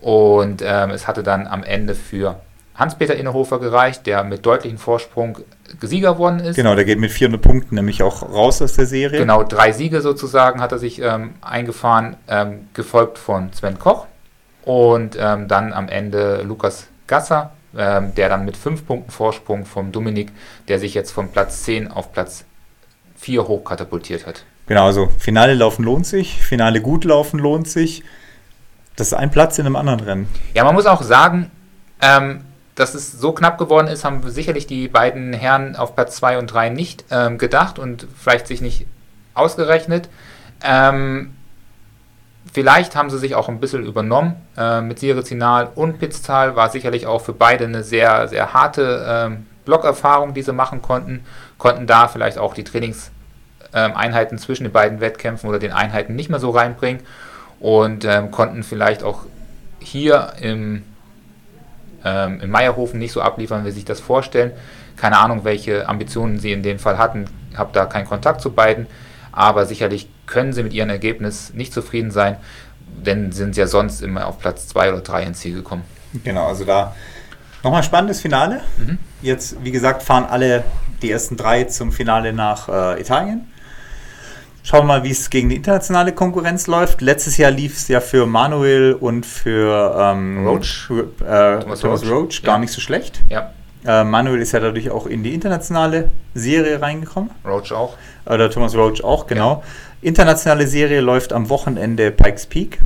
Und ähm, es hatte dann am Ende für Hans-Peter Innehofer gereicht, der mit deutlichem Vorsprung Sieger geworden ist. Genau, der geht mit 400 Punkten nämlich auch raus aus der Serie. Genau, drei Siege sozusagen hat er sich ähm, eingefahren, ähm, gefolgt von Sven Koch und ähm, dann am Ende Lukas Gasser, ähm, der dann mit fünf Punkten Vorsprung vom Dominik, der sich jetzt von Platz 10 auf Platz 4 hochkatapultiert hat. Genau, also Finale laufen lohnt sich, Finale gut laufen lohnt sich. Das ist ein Platz in einem anderen Rennen. Ja, man muss auch sagen, ähm, dass es so knapp geworden ist, haben sicherlich die beiden Herren auf Platz 2 und 3 nicht ähm, gedacht und vielleicht sich nicht ausgerechnet. Ähm, vielleicht haben sie sich auch ein bisschen übernommen. Äh, mit Sirizinal und Pitztal war sicherlich auch für beide eine sehr, sehr harte ähm, Blockerfahrung, die sie machen konnten. Konnten da vielleicht auch die Trainingseinheiten zwischen den beiden Wettkämpfen oder den Einheiten nicht mehr so reinbringen und ähm, konnten vielleicht auch hier im ähm, in Meierhofen nicht so abliefern, wie sie sich das vorstellen. Keine Ahnung, welche Ambitionen sie in dem Fall hatten. Ich habe da keinen Kontakt zu beiden. Aber sicherlich können sie mit ihrem Ergebnis nicht zufrieden sein, denn sind sie ja sonst immer auf Platz 2 oder 3 ins Ziel gekommen. Genau, also da nochmal spannendes Finale. Mhm. Jetzt, wie gesagt, fahren alle die ersten drei zum Finale nach äh, Italien. Schauen wir mal, wie es gegen die internationale Konkurrenz läuft. Letztes Jahr lief es ja für Manuel und für ähm, Roach, äh, Thomas, Thomas Roach, Roach gar ja. nicht so schlecht. Ja. Äh, Manuel ist ja dadurch auch in die internationale Serie reingekommen. Roach auch. Oder Thomas Roach auch, genau. Ja. Internationale Serie läuft am Wochenende Pikes Peak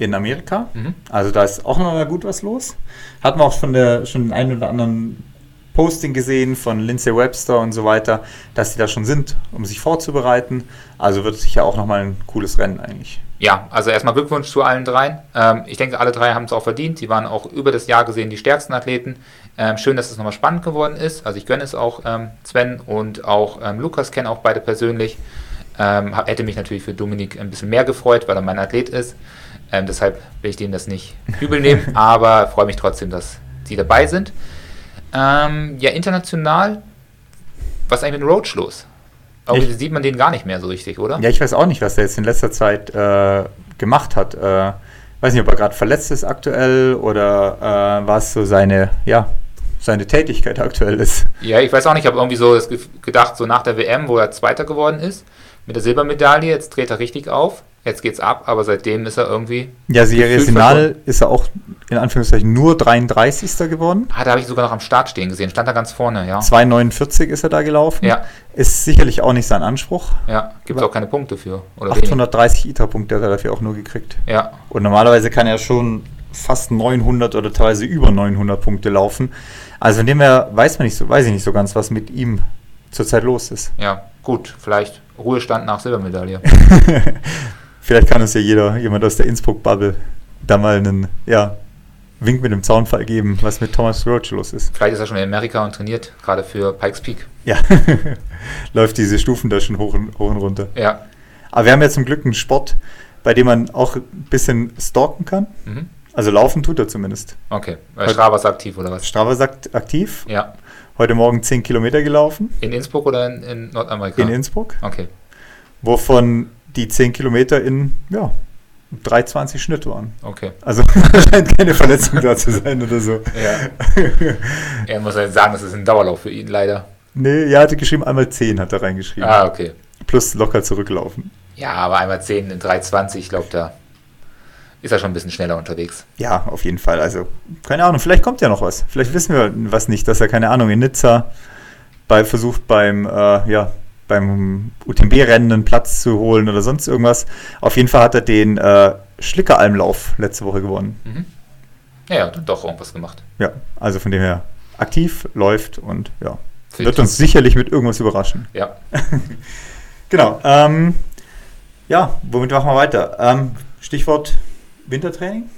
in Amerika. Mhm. Also da ist auch noch mal gut was los. Hatten wir auch von der, schon den einen oder anderen Posting gesehen von Lindsay Webster und so weiter, dass sie da schon sind, um sich vorzubereiten. Also wird es sicher auch nochmal ein cooles Rennen eigentlich. Ja, also erstmal Glückwunsch zu allen dreien. Ähm, ich denke, alle drei haben es auch verdient. Sie waren auch über das Jahr gesehen die stärksten Athleten. Ähm, schön, dass es nochmal spannend geworden ist. Also ich gönne es auch ähm, Sven und auch ähm, Lukas kennen auch beide persönlich. Ähm, hätte mich natürlich für Dominik ein bisschen mehr gefreut, weil er mein Athlet ist. Ähm, deshalb will ich denen das nicht übel nehmen, aber freue mich trotzdem, dass sie dabei sind. Ähm, ja, international, was ist eigentlich mit Roach los? Irgendwie sieht man den gar nicht mehr so richtig, oder? Ja, ich weiß auch nicht, was er jetzt in letzter Zeit äh, gemacht hat. Äh, weiß nicht, ob er gerade verletzt ist aktuell oder äh, was so seine, ja, seine Tätigkeit aktuell ist. Ja, ich weiß auch nicht, ich habe irgendwie so gedacht, so nach der WM, wo er Zweiter geworden ist, mit der Silbermedaille, jetzt dreht er richtig auf jetzt geht's ab, aber seitdem ist er irgendwie. Ja, Serie Final ist er auch in Anführungszeichen nur 33. geworden. Ah, da habe ich sogar noch am Start stehen gesehen, stand da ganz vorne, ja. 2,49 ist er da gelaufen. Ja. Ist sicherlich auch nicht sein Anspruch. Ja, gibt es auch keine Punkte für. Oder 830 ITRA-Punkte hat er dafür auch nur gekriegt. Ja. Und normalerweise kann er schon fast 900 oder teilweise über 900 Punkte laufen. Also von dem her weiß man nicht so, weiß ich nicht so ganz, was mit ihm zurzeit los ist. Ja, gut, vielleicht Ruhestand nach Silbermedaille. Vielleicht kann uns ja jeder, jemand aus der Innsbruck-Bubble, da mal einen ja, Wink mit dem Zaunfall geben, was mit Thomas Roach los ist. Vielleicht ist er schon in Amerika und trainiert, gerade für Pikes Peak. Ja, läuft diese Stufen da schon hoch und, hoch und runter. Ja. Aber wir haben ja zum Glück einen Sport, bei dem man auch ein bisschen stalken kann. Mhm. Also laufen tut er zumindest. Okay. Strava ist aktiv oder was? Strava sagt aktiv. Ja. Heute Morgen 10 Kilometer gelaufen. In Innsbruck oder in, in Nordamerika? In Innsbruck. Okay. Wovon die 10 Kilometer in ja, 3,20 Schnitt waren. Okay. Also scheint keine Verletzung da zu sein oder so. Ja. er muss halt sagen, das ist ein Dauerlauf für ihn leider. Nee, er hatte geschrieben, einmal 10 hat er reingeschrieben. Ah, okay. Plus locker zurücklaufen. Ja, aber einmal 10 in 3,20, ich glaube, da ist er schon ein bisschen schneller unterwegs. Ja, auf jeden Fall. Also, keine Ahnung, vielleicht kommt ja noch was. Vielleicht wissen wir was nicht, dass er, keine Ahnung, in Nizza bei versucht beim, äh, ja, beim UTMB-Rennen einen Platz zu holen oder sonst irgendwas. Auf jeden Fall hat er den äh, Schlickeralmlauf letzte Woche gewonnen. Mhm. Ja, hat doch irgendwas gemacht. Ja, also von dem her aktiv, läuft und ja, Fit. wird uns sicherlich mit irgendwas überraschen. Ja. genau. Ähm, ja, womit machen wir weiter? Ähm, Stichwort Wintertraining?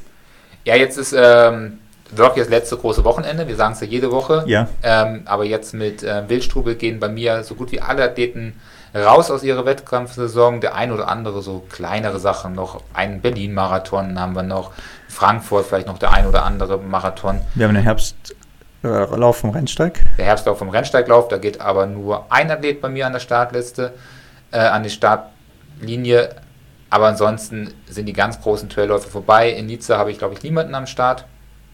Ja, jetzt ist ähm, wirklich das letzte große Wochenende. Wir sagen es ja jede Woche. Ja. Ähm, aber jetzt mit äh, Wildstrubel gehen bei mir so gut wie alle Athleten raus aus ihrer Wettkampfsaison. Der ein oder andere so kleinere Sachen noch. Einen Berlin-Marathon haben wir noch. Frankfurt vielleicht noch der ein oder andere Marathon. Wir haben den Herbstlauf vom Rennsteig. Der Herbstlauf vom Rennsteiglauf, da geht aber nur ein Athlet bei mir an der Startliste, äh, an die Startlinie. Aber ansonsten sind die ganz großen Trailläufe vorbei. In Nizza habe ich, glaube ich, niemanden am Start.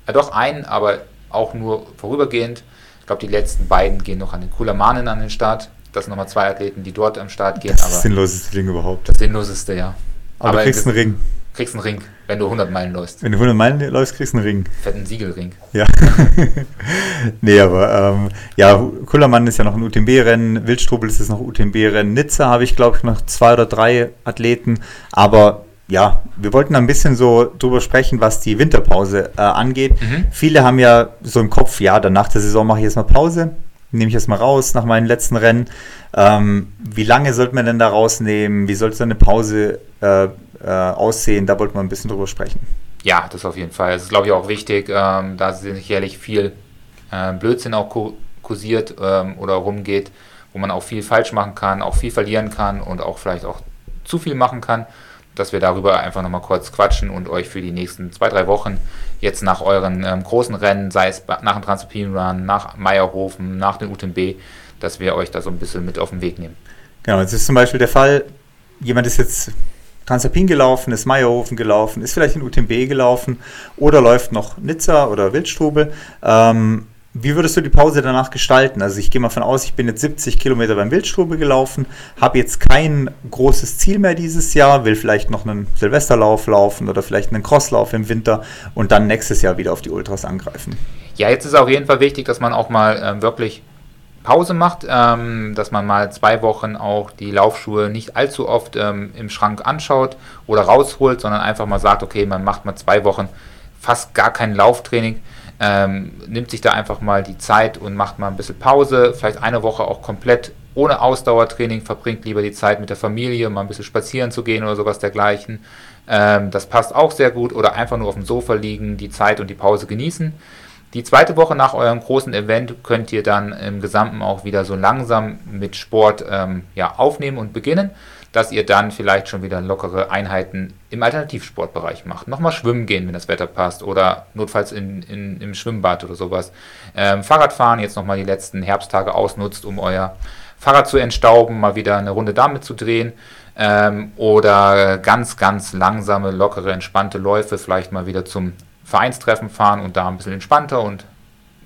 Ja, doch einen, aber auch nur vorübergehend. Ich glaube, die letzten beiden gehen noch an den Kulamanen an den Start. Das sind nochmal zwei Athleten, die dort am Start gehen. Das ist das sinnloseste Ding überhaupt. Das sinnloseste, ja. Aber, aber du kriegst einen Ring. Kriegst einen Ring, wenn du 100 Meilen läufst. Wenn du 100 Meilen läufst, kriegst du einen Ring. Fetten Siegelring. Ja. nee, aber ähm, ja, Kullermann ist ja noch ein UTMB-Rennen, Wildstrubel ist es noch UTMB-Rennen, Nizza habe ich glaube ich noch zwei oder drei Athleten, aber ja, wir wollten ein bisschen so drüber sprechen, was die Winterpause äh, angeht. Mhm. Viele haben ja so im Kopf, ja, dann nach der Saison mache ich jetzt mal Pause, nehme ich jetzt mal raus nach meinen letzten Rennen. Ähm, wie lange sollte man denn da rausnehmen? Wie sollte so eine Pause äh, äh, aussehen? Da wollten wir ein bisschen drüber sprechen. Ja, das auf jeden Fall. Das ist, glaube ich, auch wichtig. Ähm, da sicherlich viel äh, Blödsinn auch kursiert ähm, oder rumgeht, wo man auch viel falsch machen kann, auch viel verlieren kann und auch vielleicht auch zu viel machen kann dass wir darüber einfach nochmal kurz quatschen und euch für die nächsten zwei, drei Wochen jetzt nach euren ähm, großen Rennen, sei es nach dem Transalpine Run, nach Meierhofen, nach den UTMB, dass wir euch da so ein bisschen mit auf den Weg nehmen. Genau, jetzt ist zum Beispiel der Fall, jemand ist jetzt Transalpin gelaufen, ist Meierhofen gelaufen, ist vielleicht in UTMB gelaufen oder läuft noch Nizza oder Wildstrubel. Ähm, wie würdest du die Pause danach gestalten? Also ich gehe mal von aus, ich bin jetzt 70 Kilometer beim Wildstrube gelaufen, habe jetzt kein großes Ziel mehr dieses Jahr, will vielleicht noch einen Silvesterlauf laufen oder vielleicht einen Crosslauf im Winter und dann nächstes Jahr wieder auf die Ultras angreifen. Ja, jetzt ist auf jeden Fall wichtig, dass man auch mal ähm, wirklich Pause macht, ähm, dass man mal zwei Wochen auch die Laufschuhe nicht allzu oft ähm, im Schrank anschaut oder rausholt, sondern einfach mal sagt, okay, man macht mal zwei Wochen fast gar kein Lauftraining ähm, nimmt sich da einfach mal die Zeit und macht mal ein bisschen Pause, vielleicht eine Woche auch komplett ohne Ausdauertraining, verbringt lieber die Zeit mit der Familie, mal ein bisschen spazieren zu gehen oder sowas dergleichen. Ähm, das passt auch sehr gut oder einfach nur auf dem Sofa liegen, die Zeit und die Pause genießen. Die zweite Woche nach eurem großen Event könnt ihr dann im Gesamten auch wieder so langsam mit Sport ähm, ja, aufnehmen und beginnen dass ihr dann vielleicht schon wieder lockere Einheiten im Alternativsportbereich macht. Nochmal schwimmen gehen, wenn das Wetter passt oder notfalls in, in, im Schwimmbad oder sowas. Ähm, Fahrradfahren jetzt nochmal die letzten Herbsttage ausnutzt, um euer Fahrrad zu entstauben, mal wieder eine Runde damit zu drehen. Ähm, oder ganz, ganz langsame, lockere, entspannte Läufe vielleicht mal wieder zum Vereinstreffen fahren und da ein bisschen entspannter und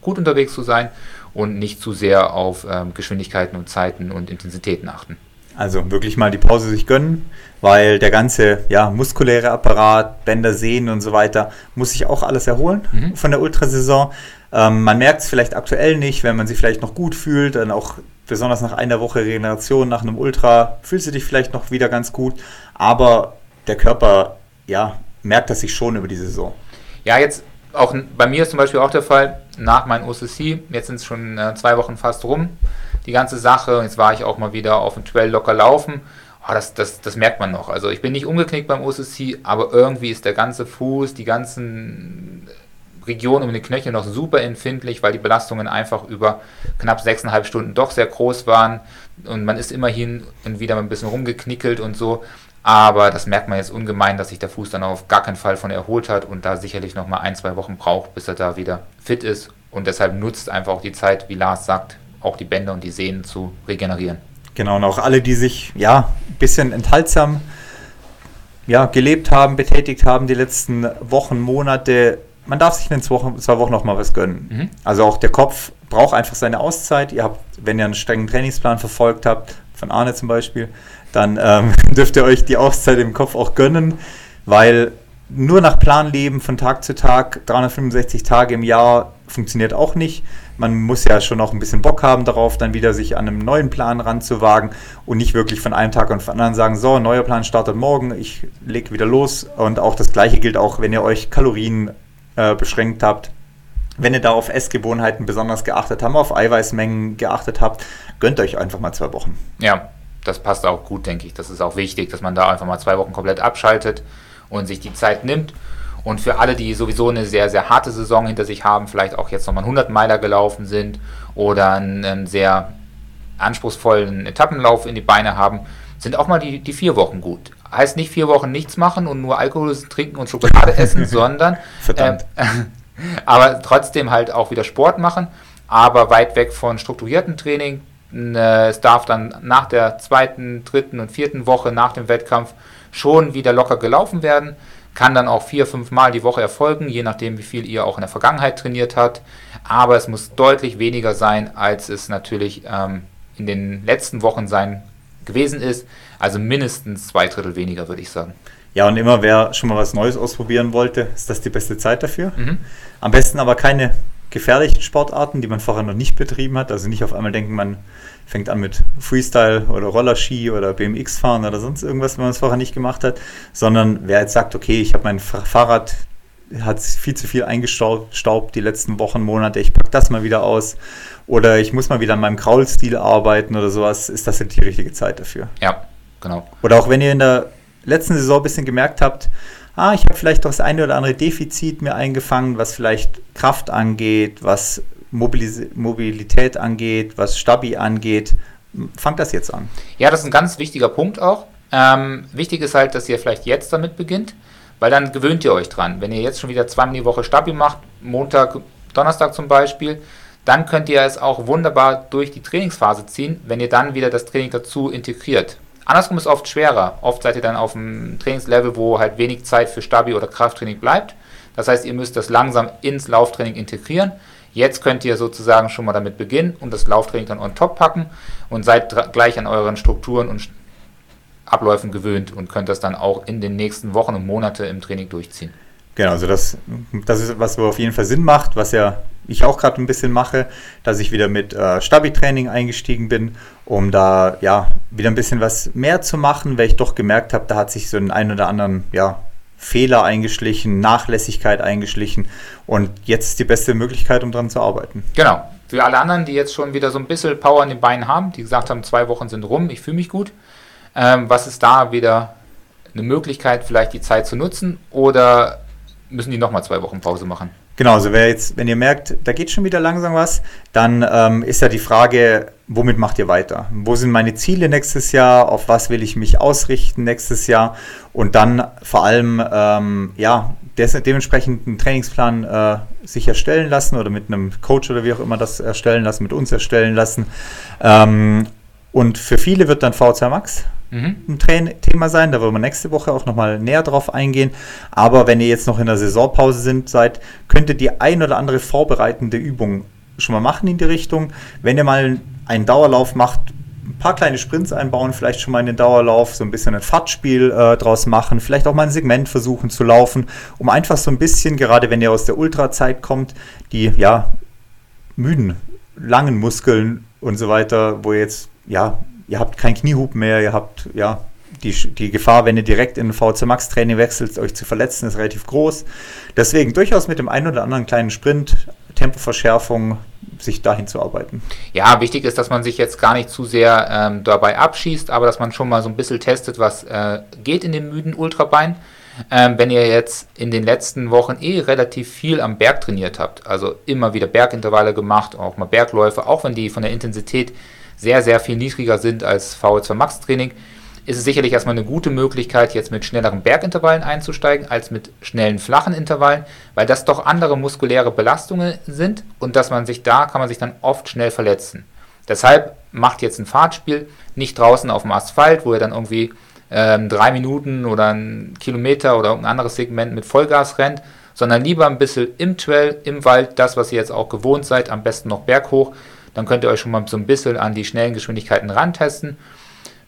gut unterwegs zu sein und nicht zu sehr auf ähm, Geschwindigkeiten und Zeiten und Intensitäten achten. Also wirklich mal die Pause sich gönnen, weil der ganze ja, muskuläre Apparat, Bänder, Sehnen und so weiter, muss sich auch alles erholen mhm. von der Ultrasaison. Ähm, man merkt es vielleicht aktuell nicht, wenn man sich vielleicht noch gut fühlt, dann auch besonders nach einer Woche Regeneration, nach einem Ultra, fühlst du dich vielleicht noch wieder ganz gut, aber der Körper, ja, merkt das sich schon über die Saison. Ja, jetzt auch bei mir ist zum Beispiel auch der Fall, nach meinem OCC, jetzt sind es schon äh, zwei Wochen fast rum, die ganze Sache. Jetzt war ich auch mal wieder auf dem Trail locker laufen. Oh, das, das, das merkt man noch. Also ich bin nicht umgeknickt beim OCC, aber irgendwie ist der ganze Fuß, die ganzen Regionen um den Knöchel noch super empfindlich, weil die Belastungen einfach über knapp sechseinhalb Stunden doch sehr groß waren. Und man ist immerhin und wieder ein bisschen rumgeknickelt und so. Aber das merkt man jetzt ungemein, dass sich der Fuß dann auf gar keinen Fall von erholt hat und da sicherlich noch mal ein, zwei Wochen braucht, bis er da wieder fit ist. Und deshalb nutzt einfach auch die Zeit, wie Lars sagt, auch die Bänder und die Sehnen zu regenerieren. Genau, und auch alle, die sich ja ein bisschen enthaltsam ja, gelebt haben, betätigt haben die letzten Wochen, Monate, man darf sich in zwei Wochen, zwei Wochen noch mal was gönnen. Mhm. Also auch der Kopf braucht einfach seine Auszeit. Ihr habt, wenn ihr einen strengen Trainingsplan verfolgt habt, von Arne zum Beispiel, dann ähm, dürft ihr euch die Auszeit im Kopf auch gönnen, weil nur nach Plan leben von Tag zu Tag, 365 Tage im Jahr, funktioniert auch nicht. Man muss ja schon noch ein bisschen Bock haben darauf, dann wieder sich an einem neuen Plan ranzuwagen und nicht wirklich von einem Tag auf den anderen sagen, so, neuer Plan startet morgen, ich lege wieder los. Und auch das gleiche gilt auch, wenn ihr euch Kalorien äh, beschränkt habt. Wenn ihr da auf Essgewohnheiten besonders geachtet habt, auf Eiweißmengen geachtet habt, gönnt euch einfach mal zwei Wochen. Ja, das passt auch gut, denke ich. Das ist auch wichtig, dass man da einfach mal zwei Wochen komplett abschaltet und sich die Zeit nimmt. Und für alle, die sowieso eine sehr, sehr harte Saison hinter sich haben, vielleicht auch jetzt nochmal 100 Meiler gelaufen sind oder einen, einen sehr anspruchsvollen Etappenlauf in die Beine haben, sind auch mal die, die vier Wochen gut. Heißt nicht vier Wochen nichts machen und nur Alkohol trinken und Schokolade essen, sondern Verdammt. äh, aber trotzdem halt auch wieder Sport machen, aber weit weg von strukturiertem Training. Äh, Es darf dann nach der zweiten, dritten und vierten Woche nach dem Wettkampf schon wieder locker gelaufen werden. Kann dann auch vier, fünf Mal die Woche erfolgen, je nachdem, wie viel ihr auch in der Vergangenheit trainiert habt. Aber es muss deutlich weniger sein, als es natürlich ähm, in den letzten Wochen sein gewesen ist. Also mindestens zwei Drittel weniger, würde ich sagen. Ja, und immer wer schon mal was Neues ausprobieren wollte, ist das die beste Zeit dafür. Mhm. Am besten aber keine gefährlichen Sportarten, die man vorher noch nicht betrieben hat. Also nicht auf einmal denken, man fängt an mit Freestyle oder Rollerski oder BMX fahren oder sonst irgendwas, wenn man es vorher nicht gemacht hat, sondern wer jetzt sagt, okay, ich habe mein Fa- Fahrrad, hat viel zu viel eingestaubt staubt die letzten Wochen, Monate, ich packe das mal wieder aus oder ich muss mal wieder an meinem Kraulstil arbeiten oder sowas, ist das halt die richtige Zeit dafür. Ja, genau. Oder auch wenn ihr in der letzten Saison ein bisschen gemerkt habt, ah, ich habe vielleicht doch das eine oder andere Defizit mir eingefangen, was vielleicht Kraft angeht, was Mobilis Mobilität angeht, was Stabi angeht, fangt das jetzt an. Ja, das ist ein ganz wichtiger Punkt auch. Ähm, wichtig ist halt, dass ihr vielleicht jetzt damit beginnt, weil dann gewöhnt ihr euch dran. Wenn ihr jetzt schon wieder zweimal die Woche Stabi macht, Montag, Donnerstag zum Beispiel, dann könnt ihr es auch wunderbar durch die Trainingsphase ziehen, wenn ihr dann wieder das Training dazu integriert. Andersrum ist oft schwerer. Oft seid ihr dann auf einem Trainingslevel, wo halt wenig Zeit für Stabi oder Krafttraining bleibt. Das heißt, ihr müsst das langsam ins Lauftraining integrieren. Jetzt könnt ihr sozusagen schon mal damit beginnen und das Lauftraining dann on top packen und seid gleich an euren Strukturen und Abläufen gewöhnt und könnt das dann auch in den nächsten Wochen und Monate im Training durchziehen. Genau, also das, das ist was, wo auf jeden Fall Sinn macht, was ja ich auch gerade ein bisschen mache, dass ich wieder mit äh, Stabi-Training eingestiegen bin, um da ja wieder ein bisschen was mehr zu machen, weil ich doch gemerkt habe, da hat sich so einen ein oder anderen ja, Fehler eingeschlichen, Nachlässigkeit eingeschlichen und jetzt ist die beste Möglichkeit, um dran zu arbeiten. Genau. Für alle anderen, die jetzt schon wieder so ein bisschen Power in den Beinen haben, die gesagt haben, zwei Wochen sind rum, ich fühle mich gut, ähm, was ist da wieder eine Möglichkeit, vielleicht die Zeit zu nutzen oder müssen die nochmal zwei Wochen Pause machen? Genau, also wer jetzt, wenn ihr merkt, da geht schon wieder langsam was, dann ähm, ist ja die Frage, womit macht ihr weiter? Wo sind meine Ziele nächstes Jahr? Auf was will ich mich ausrichten nächstes Jahr? Und dann vor allem, ähm, ja, des, dementsprechend einen Trainingsplan äh, sich erstellen lassen oder mit einem Coach oder wie auch immer das erstellen lassen, mit uns erstellen lassen. Ähm, und für viele wird dann VZ Max Mhm. ein Thema sein. Da wollen wir nächste Woche auch nochmal näher drauf eingehen. Aber wenn ihr jetzt noch in der Saisonpause sind, seid, könnt ihr die ein oder andere vorbereitende Übung schon mal machen in die Richtung. Wenn ihr mal einen Dauerlauf macht, ein paar kleine Sprints einbauen, vielleicht schon mal in den Dauerlauf, so ein bisschen ein Fahrtspiel äh, draus machen, vielleicht auch mal ein Segment versuchen zu laufen, um einfach so ein bisschen, gerade wenn ihr aus der Ultrazeit kommt, die ja müden, langen Muskeln und so weiter, wo ihr jetzt, ja, ihr habt keinen Kniehub mehr, ihr habt, ja, die, die Gefahr, wenn ihr direkt in ein VC Max Training wechselt, euch zu verletzen, ist relativ groß. Deswegen durchaus mit dem einen oder anderen kleinen Sprint, Tempoverschärfung, sich dahin zu arbeiten. Ja, wichtig ist, dass man sich jetzt gar nicht zu sehr ähm, dabei abschießt, aber dass man schon mal so ein bisschen testet, was äh, geht in dem müden Ultrabein. Ähm, wenn ihr jetzt in den letzten Wochen eh relativ viel am Berg trainiert habt, also immer wieder Bergintervalle gemacht, auch mal Bergläufe, auch wenn die von der Intensität sehr, sehr viel niedriger sind als VO2 Max Training, ist es sicherlich erstmal eine gute Möglichkeit, jetzt mit schnelleren Bergintervallen einzusteigen, als mit schnellen flachen Intervallen, weil das doch andere muskuläre Belastungen sind und dass man sich da, kann man sich dann oft schnell verletzen. Deshalb macht jetzt ein Fahrtspiel nicht draußen auf dem Asphalt, wo ihr dann irgendwie ähm, drei Minuten oder einen Kilometer oder ein anderes Segment mit Vollgas rennt, sondern lieber ein bisschen im Trail, im Wald, das, was ihr jetzt auch gewohnt seid, am besten noch berghoch. Dann könnt ihr euch schon mal so ein bisschen an die schnellen Geschwindigkeiten rantesten.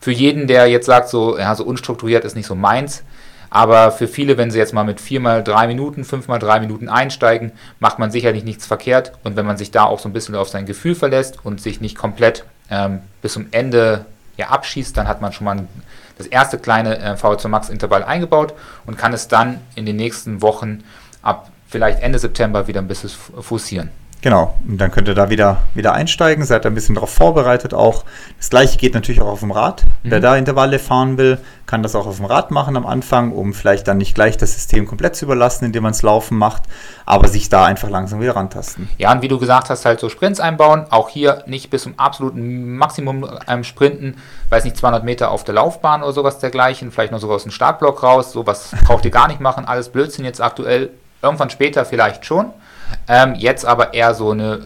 Für jeden, der jetzt sagt, so, ja, so unstrukturiert ist nicht so meins, aber für viele, wenn sie jetzt mal mit 4 mal 3 Minuten, 5 mal 3 Minuten einsteigen, macht man sicherlich nichts verkehrt. Und wenn man sich da auch so ein bisschen auf sein Gefühl verlässt und sich nicht komplett ähm, bis zum Ende ja, abschießt, dann hat man schon mal das erste kleine äh, VO2 Max Intervall eingebaut und kann es dann in den nächsten Wochen ab vielleicht Ende September wieder ein bisschen forcieren. Genau, und dann könnt ihr da wieder, wieder einsteigen, seid ein bisschen darauf vorbereitet auch. Das gleiche geht natürlich auch auf dem Rad. Mhm. Wer da Intervalle fahren will, kann das auch auf dem Rad machen am Anfang, um vielleicht dann nicht gleich das System komplett zu überlassen, indem man es laufen macht, aber sich da einfach langsam wieder rantasten. Ja, und wie du gesagt hast, halt so Sprints einbauen, auch hier nicht bis zum absoluten Maximum ähm, sprinten, weiß nicht, 200 Meter auf der Laufbahn oder sowas dergleichen, vielleicht noch sogar aus dem Startblock raus, sowas braucht ihr gar nicht machen, alles Blödsinn jetzt aktuell, irgendwann später vielleicht schon ähm, jetzt aber eher so eine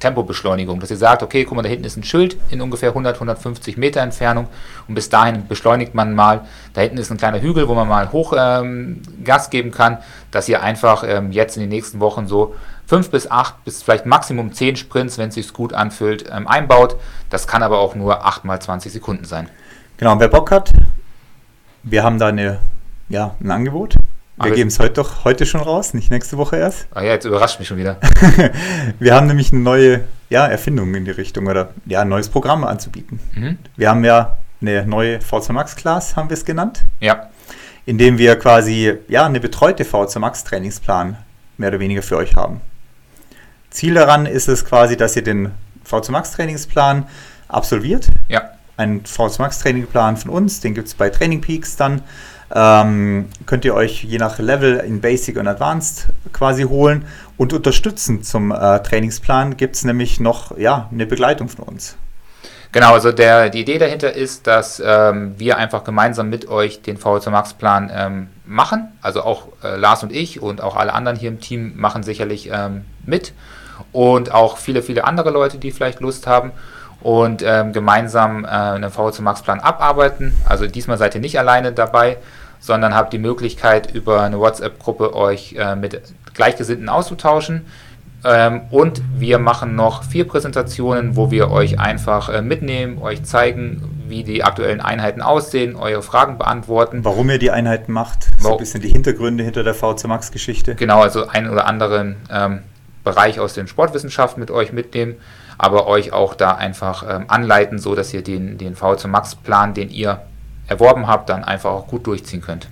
Tempobeschleunigung, dass ihr sagt, okay, guck mal, da hinten ist ein Schild in ungefähr 100, 150 Meter Entfernung und bis dahin beschleunigt man mal. Da hinten ist ein kleiner Hügel, wo man mal hoch ähm, Gas geben kann, dass ihr einfach ähm, jetzt in den nächsten Wochen so 5 bis 8 bis vielleicht Maximum 10 Sprints, wenn es sich gut anfühlt, ähm, einbaut. Das kann aber auch nur 8 mal 20 Sekunden sein. Genau, und wer Bock hat, wir haben da eine, ja, ein Angebot. Wir geben es heute doch heute schon raus, nicht nächste Woche erst. Ah ja, jetzt überrascht mich schon wieder. wir haben nämlich eine neue ja, Erfindung in die Richtung oder ja, ein neues Programm anzubieten. Mhm. Wir haben ja eine neue VZ Max Class, haben wir es genannt. Ja. Indem wir quasi ja eine betreute VZ Max Trainingsplan mehr oder weniger für euch haben. Ziel daran ist es quasi, dass ihr den VZ Max Trainingsplan absolviert. Ja. Ein VZ Max Trainingplan von uns, den gibt es bei Training Peaks dann ähm, könnt ihr euch je nach Level in Basic und Advanced quasi holen. Und unterstützend zum äh, Trainingsplan gibt es nämlich noch ja, eine Begleitung von uns. Genau, also der, die Idee dahinter ist, dass ähm, wir einfach gemeinsam mit euch den VHC Max Plan ähm, machen. Also auch äh, Lars und ich und auch alle anderen hier im Team machen sicherlich ähm, mit. Und auch viele, viele andere Leute, die vielleicht Lust haben und ähm, gemeinsam äh, einen VHC Max Plan abarbeiten. Also diesmal seid ihr nicht alleine dabei, sondern habt die Möglichkeit über eine WhatsApp-Gruppe euch äh, mit Gleichgesinnten auszutauschen. Ähm, und wir machen noch vier Präsentationen, wo wir euch einfach äh, mitnehmen, euch zeigen, wie die aktuellen Einheiten aussehen, eure Fragen beantworten. Warum ihr die Einheiten macht, so ein bisschen die Hintergründe hinter der VC Max Geschichte. Genau, also einen oder anderen ähm, Bereich aus den Sportwissenschaften mit euch mitnehmen aber euch auch da einfach ähm, anleiten, so dass ihr den, den VZ Max Plan, den ihr erworben habt, dann einfach auch gut durchziehen könnt.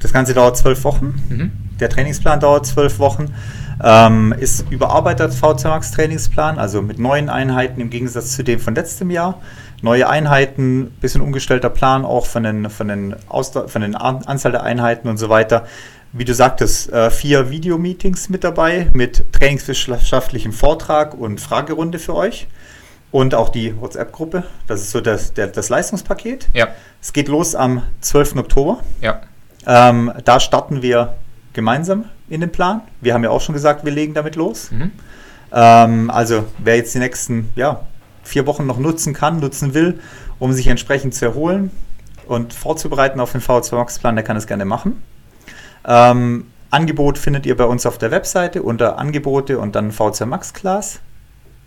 Das Ganze dauert zwölf Wochen. Mhm. Der Trainingsplan dauert zwölf Wochen. Ähm, ist überarbeiteter VZ Max Trainingsplan, also mit neuen Einheiten im Gegensatz zu dem von letztem Jahr. Neue Einheiten, bisschen umgestellter Plan auch von den, von den, Ausda von den Anzahl der Einheiten und so weiter wie du sagtest, äh, vier Videomeetings mit dabei mit trainingswissenschaftlichem Vortrag und Fragerunde für euch. Und auch die WhatsApp-Gruppe. Das ist so das, der, das Leistungspaket. Ja. Es geht los am 12. Oktober. Ja. Ähm, da starten wir gemeinsam in den Plan. Wir haben ja auch schon gesagt, wir legen damit los. Mhm. Ähm, also wer jetzt die nächsten ja, vier Wochen noch nutzen kann, nutzen will, um sich entsprechend zu erholen und vorzubereiten auf den VO2 Max Plan, der kann es gerne machen. Ähm, Angebot findet ihr bei uns auf der Webseite unter Angebote und dann VC Max Class.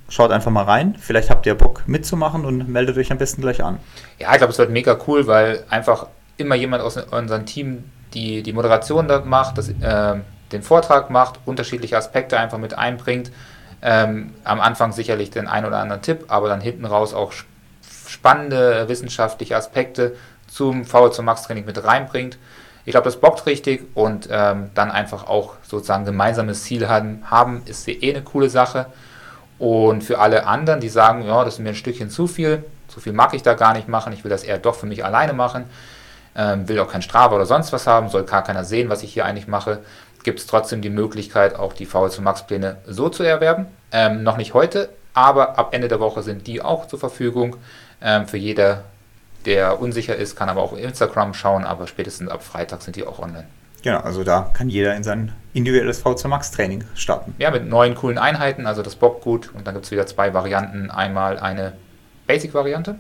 Schaut einfach mal rein. Vielleicht habt ihr Bock mitzumachen und meldet euch am besten gleich an. Ja, ich glaube, es wird mega cool, weil einfach immer jemand aus unserem Team die, die Moderation macht, das, äh, den Vortrag macht, unterschiedliche Aspekte einfach mit einbringt. Ähm, am Anfang sicherlich den einen oder anderen Tipp, aber dann hinten raus auch spannende wissenschaftliche Aspekte zum VO2 Max Training mit reinbringt. Ich glaube, das bockt richtig und ähm, dann einfach auch sozusagen gemeinsames Ziel haben, haben, ist eh eine coole Sache. Und für alle anderen, die sagen, ja, das ist mir ein Stückchen zu viel, so viel mag ich da gar nicht machen, ich will das eher doch für mich alleine machen, ähm, will auch kein Strava oder sonst was haben, soll gar keiner sehen, was ich hier eigentlich mache, gibt es trotzdem die Möglichkeit, auch die VL2 Max Pläne so zu erwerben. Ähm, noch nicht heute, aber ab Ende der Woche sind die auch zur Verfügung ähm, für jeder der unsicher ist, kann aber auch Instagram schauen, aber spätestens ab Freitag sind die auch online. Genau, also da kann jeder in sein individuelles V2 Max Training starten. Ja, mit neuen coolen Einheiten, also das bockt gut und dann gibt es wieder zwei Varianten. Einmal eine Basic-Variante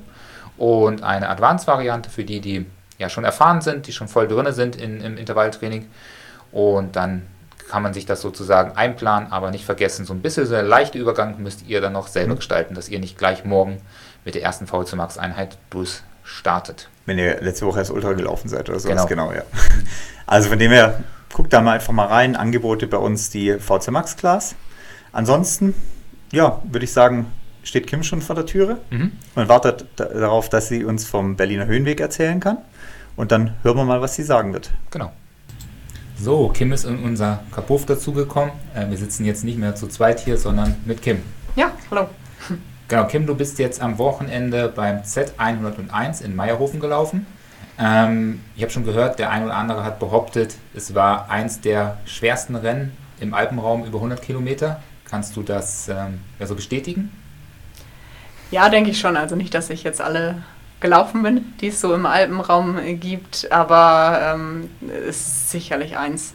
und eine Advanced-Variante für die, die ja schon erfahren sind, die schon voll drin sind in, im Intervalltraining. Und dann kann man sich das sozusagen einplanen, aber nicht vergessen, so ein bisschen so ein leichter Übergang müsst ihr dann noch selber mhm. gestalten, dass ihr nicht gleich morgen mit der ersten V2 Max Einheit durch startet. Wenn ihr letzte Woche erst Ultra gelaufen seid oder sowas, genau. genau, ja. Also von dem her, guckt da mal einfach mal rein. Angebote bei uns die VC Max Class. Ansonsten, ja, würde ich sagen, steht Kim schon vor der Türe mhm. und wartet darauf, dass sie uns vom Berliner Höhenweg erzählen kann. Und dann hören wir mal, was sie sagen wird. Genau. So, Kim ist in unser Kapuff dazugekommen. Äh, wir sitzen jetzt nicht mehr zu zweit hier, sondern mit Kim. Ja, hallo. Genau, Kim, du bist jetzt am Wochenende beim Z101 in Meierhofen gelaufen. Ähm, ich habe schon gehört, der ein oder andere hat behauptet, es war eins der schwersten Rennen im Alpenraum über 100 Kilometer. Kannst du das ähm, ja, so bestätigen? Ja, denke ich schon. Also nicht, dass ich jetzt alle gelaufen bin, die es so im Alpenraum gibt, aber ähm, ist sicherlich eins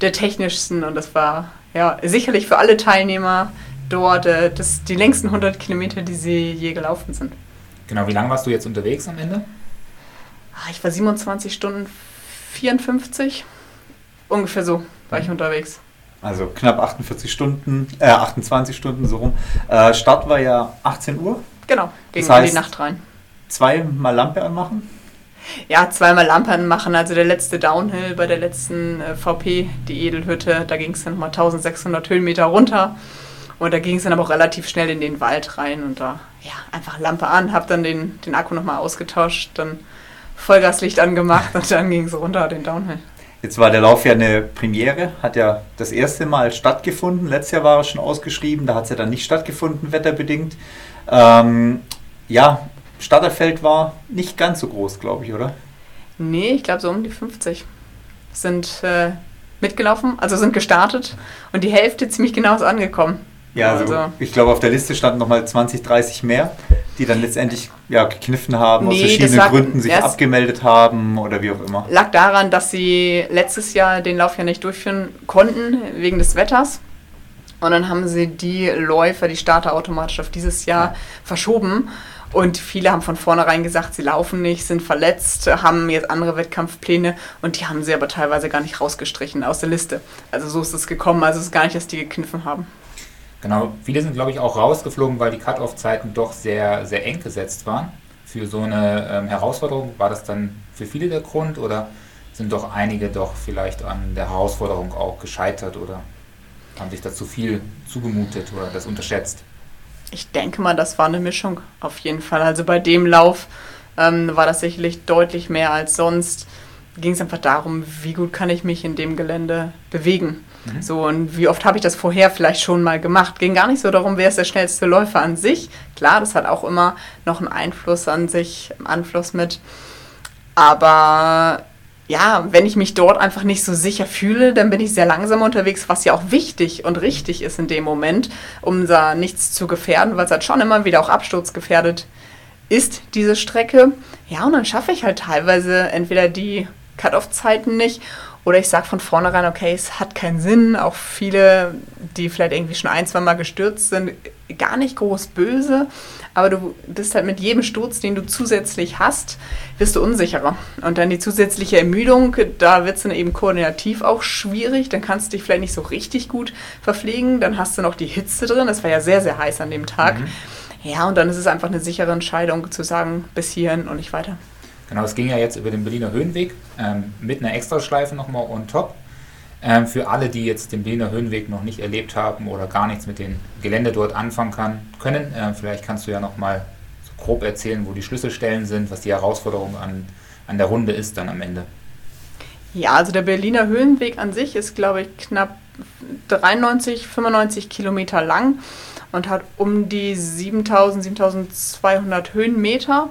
der technischsten und das war ja sicherlich für alle Teilnehmer dort äh, das, die längsten 100 Kilometer, die sie je gelaufen sind. Genau, wie lange warst du jetzt unterwegs am Ende? Ah, ich war 27 Stunden 54, ungefähr so war ich mhm. unterwegs. Also knapp 48 Stunden, äh 28 Stunden so rum. Äh, Start war ja 18 Uhr. Genau, ging das heißt, in die Nacht rein zweimal Lampe anmachen? Ja, zweimal Lampe anmachen. Also der letzte Downhill bei der letzten äh, VP, die Edelhütte, da ging es dann nochmal 1600 Höhenmeter runter. Und da ging es dann aber auch relativ schnell in den Wald rein und da, ja, einfach Lampe an, hab dann den, den Akku nochmal ausgetauscht, dann Vollgaslicht angemacht und dann ging es runter, den Downhill. Jetzt war der Lauf ja eine Premiere, hat ja das erste Mal stattgefunden. Letztes Jahr war er schon ausgeschrieben, da hat es ja dann nicht stattgefunden, wetterbedingt. Ähm, ja, Starterfeld war nicht ganz so groß, glaube ich, oder? Nee, ich glaube so um die 50 sind äh, mitgelaufen, also sind gestartet und die Hälfte ziemlich genau ist angekommen. Ja, also, ich glaube auf der Liste standen nochmal 20, 30 mehr, die dann letztendlich ja, gekniffen haben, nee, aus verschiedenen lag, Gründen sich abgemeldet haben oder wie auch immer. Lag daran, dass sie letztes Jahr den Lauf ja nicht durchführen konnten wegen des Wetters. Und dann haben sie die Läufer, die Starter automatisch auf dieses Jahr ja. verschoben. Und viele haben von vornherein gesagt, sie laufen nicht, sind verletzt, haben jetzt andere Wettkampfpläne und die haben sie aber teilweise gar nicht rausgestrichen aus der Liste. Also so ist es gekommen, also es ist gar nicht, dass die gekniffen haben. Genau, viele sind, glaube ich, auch rausgeflogen, weil die Cut-Off-Zeiten doch sehr, sehr eng gesetzt waren. Für so eine ähm, Herausforderung war das dann für viele der Grund oder sind doch einige doch vielleicht an der Herausforderung auch gescheitert oder haben sich da zu viel zugemutet oder das unterschätzt? Ich denke mal, das war eine Mischung auf jeden Fall. Also bei dem Lauf ähm, war das sicherlich deutlich mehr als sonst. Ging es einfach darum, wie gut kann ich mich in dem Gelände bewegen. Mhm. So, und wie oft habe ich das vorher vielleicht schon mal gemacht? Ging gar nicht so darum, wer ist der schnellste Läufer an sich. Klar, das hat auch immer noch einen Einfluss an sich, Einfluss mit. Aber ja, wenn ich mich dort einfach nicht so sicher fühle, dann bin ich sehr langsam unterwegs, was ja auch wichtig und richtig ist in dem Moment, um da nichts zu gefährden, weil es halt schon immer wieder auch absturzgefährdet ist, diese Strecke. Ja, und dann schaffe ich halt teilweise entweder die Cut-Off-Zeiten nicht oder ich sage von vornherein, okay, es hat keinen Sinn. Auch viele, die vielleicht irgendwie schon ein, zwei Mal gestürzt sind, gar nicht groß böse aber du bist halt mit jedem Sturz, den du zusätzlich hast, wirst du unsicherer. Und dann die zusätzliche Ermüdung, da wird es dann eben koordinativ auch schwierig. Dann kannst du dich vielleicht nicht so richtig gut verpflegen. Dann hast du noch die Hitze drin. Das war ja sehr, sehr heiß an dem Tag. Mhm. Ja, und dann ist es einfach eine sichere Entscheidung zu sagen, bis hierhin und nicht weiter. Genau, es ging ja jetzt über den Berliner Höhenweg ähm, mit einer Extraschleife nochmal on top. Ähm, für alle, die jetzt den Berliner Höhenweg noch nicht erlebt haben oder gar nichts mit dem Gelände dort anfangen kann, können, äh, vielleicht kannst du ja noch mal so grob erzählen, wo die Schlüsselstellen sind, was die Herausforderung an, an der Runde ist dann am Ende. Ja, also der Berliner Höhenweg an sich ist, glaube ich, knapp 93, 95 Kilometer lang und hat um die 7000, 7200 Höhenmeter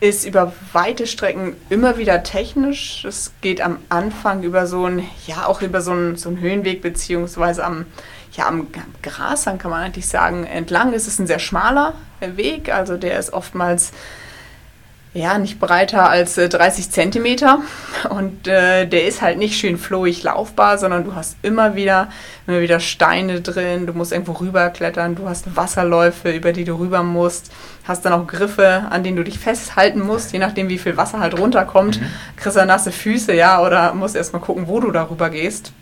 ist über weite Strecken immer wieder technisch. Es geht am Anfang über so ein, ja, auch über so einen, so Höhenweg, beziehungsweise am, ja, am Grashang kann man eigentlich sagen, entlang. Es ist ein sehr schmaler Weg, also der ist oftmals ja, nicht breiter als äh, 30 Zentimeter. Und äh, der ist halt nicht schön flowig laufbar, sondern du hast immer wieder, immer wieder Steine drin, du musst irgendwo rüberklettern, du hast Wasserläufe, über die du rüber musst, hast dann auch Griffe, an denen du dich festhalten musst, je nachdem wie viel Wasser halt runterkommt, mhm. kriegst du nasse Füße, ja, oder musst erstmal gucken, wo du darüber gehst.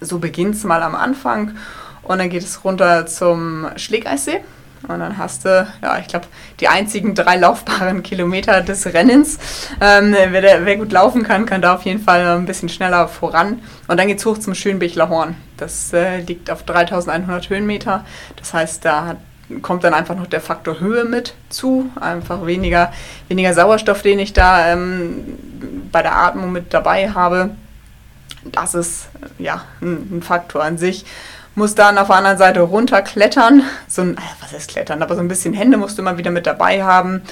So beginnt es mal am Anfang. Und dann geht es runter zum Schlägeissee und dann hast du, ja, ich glaube, die einzigen drei laufbaren Kilometer des Rennens. Ähm, wer, der, wer, gut laufen kann, kann da auf jeden Fall ein bisschen schneller voran. Und dann geht es hoch zum Schönbichler Horn. Das äh, liegt auf 3100 Höhenmeter. Das heißt, da hat, kommt dann einfach noch der Faktor Höhe mit zu. Einfach weniger, weniger Sauerstoff, den ich da ähm, bei der Atmung mit dabei habe. Das ist ja ein, ein Faktor an sich muss dann auf der anderen Seite runterklettern. So ein, äh, was heißt klettern? Aber so ein bisschen Hände musst du immer wieder mit dabei haben.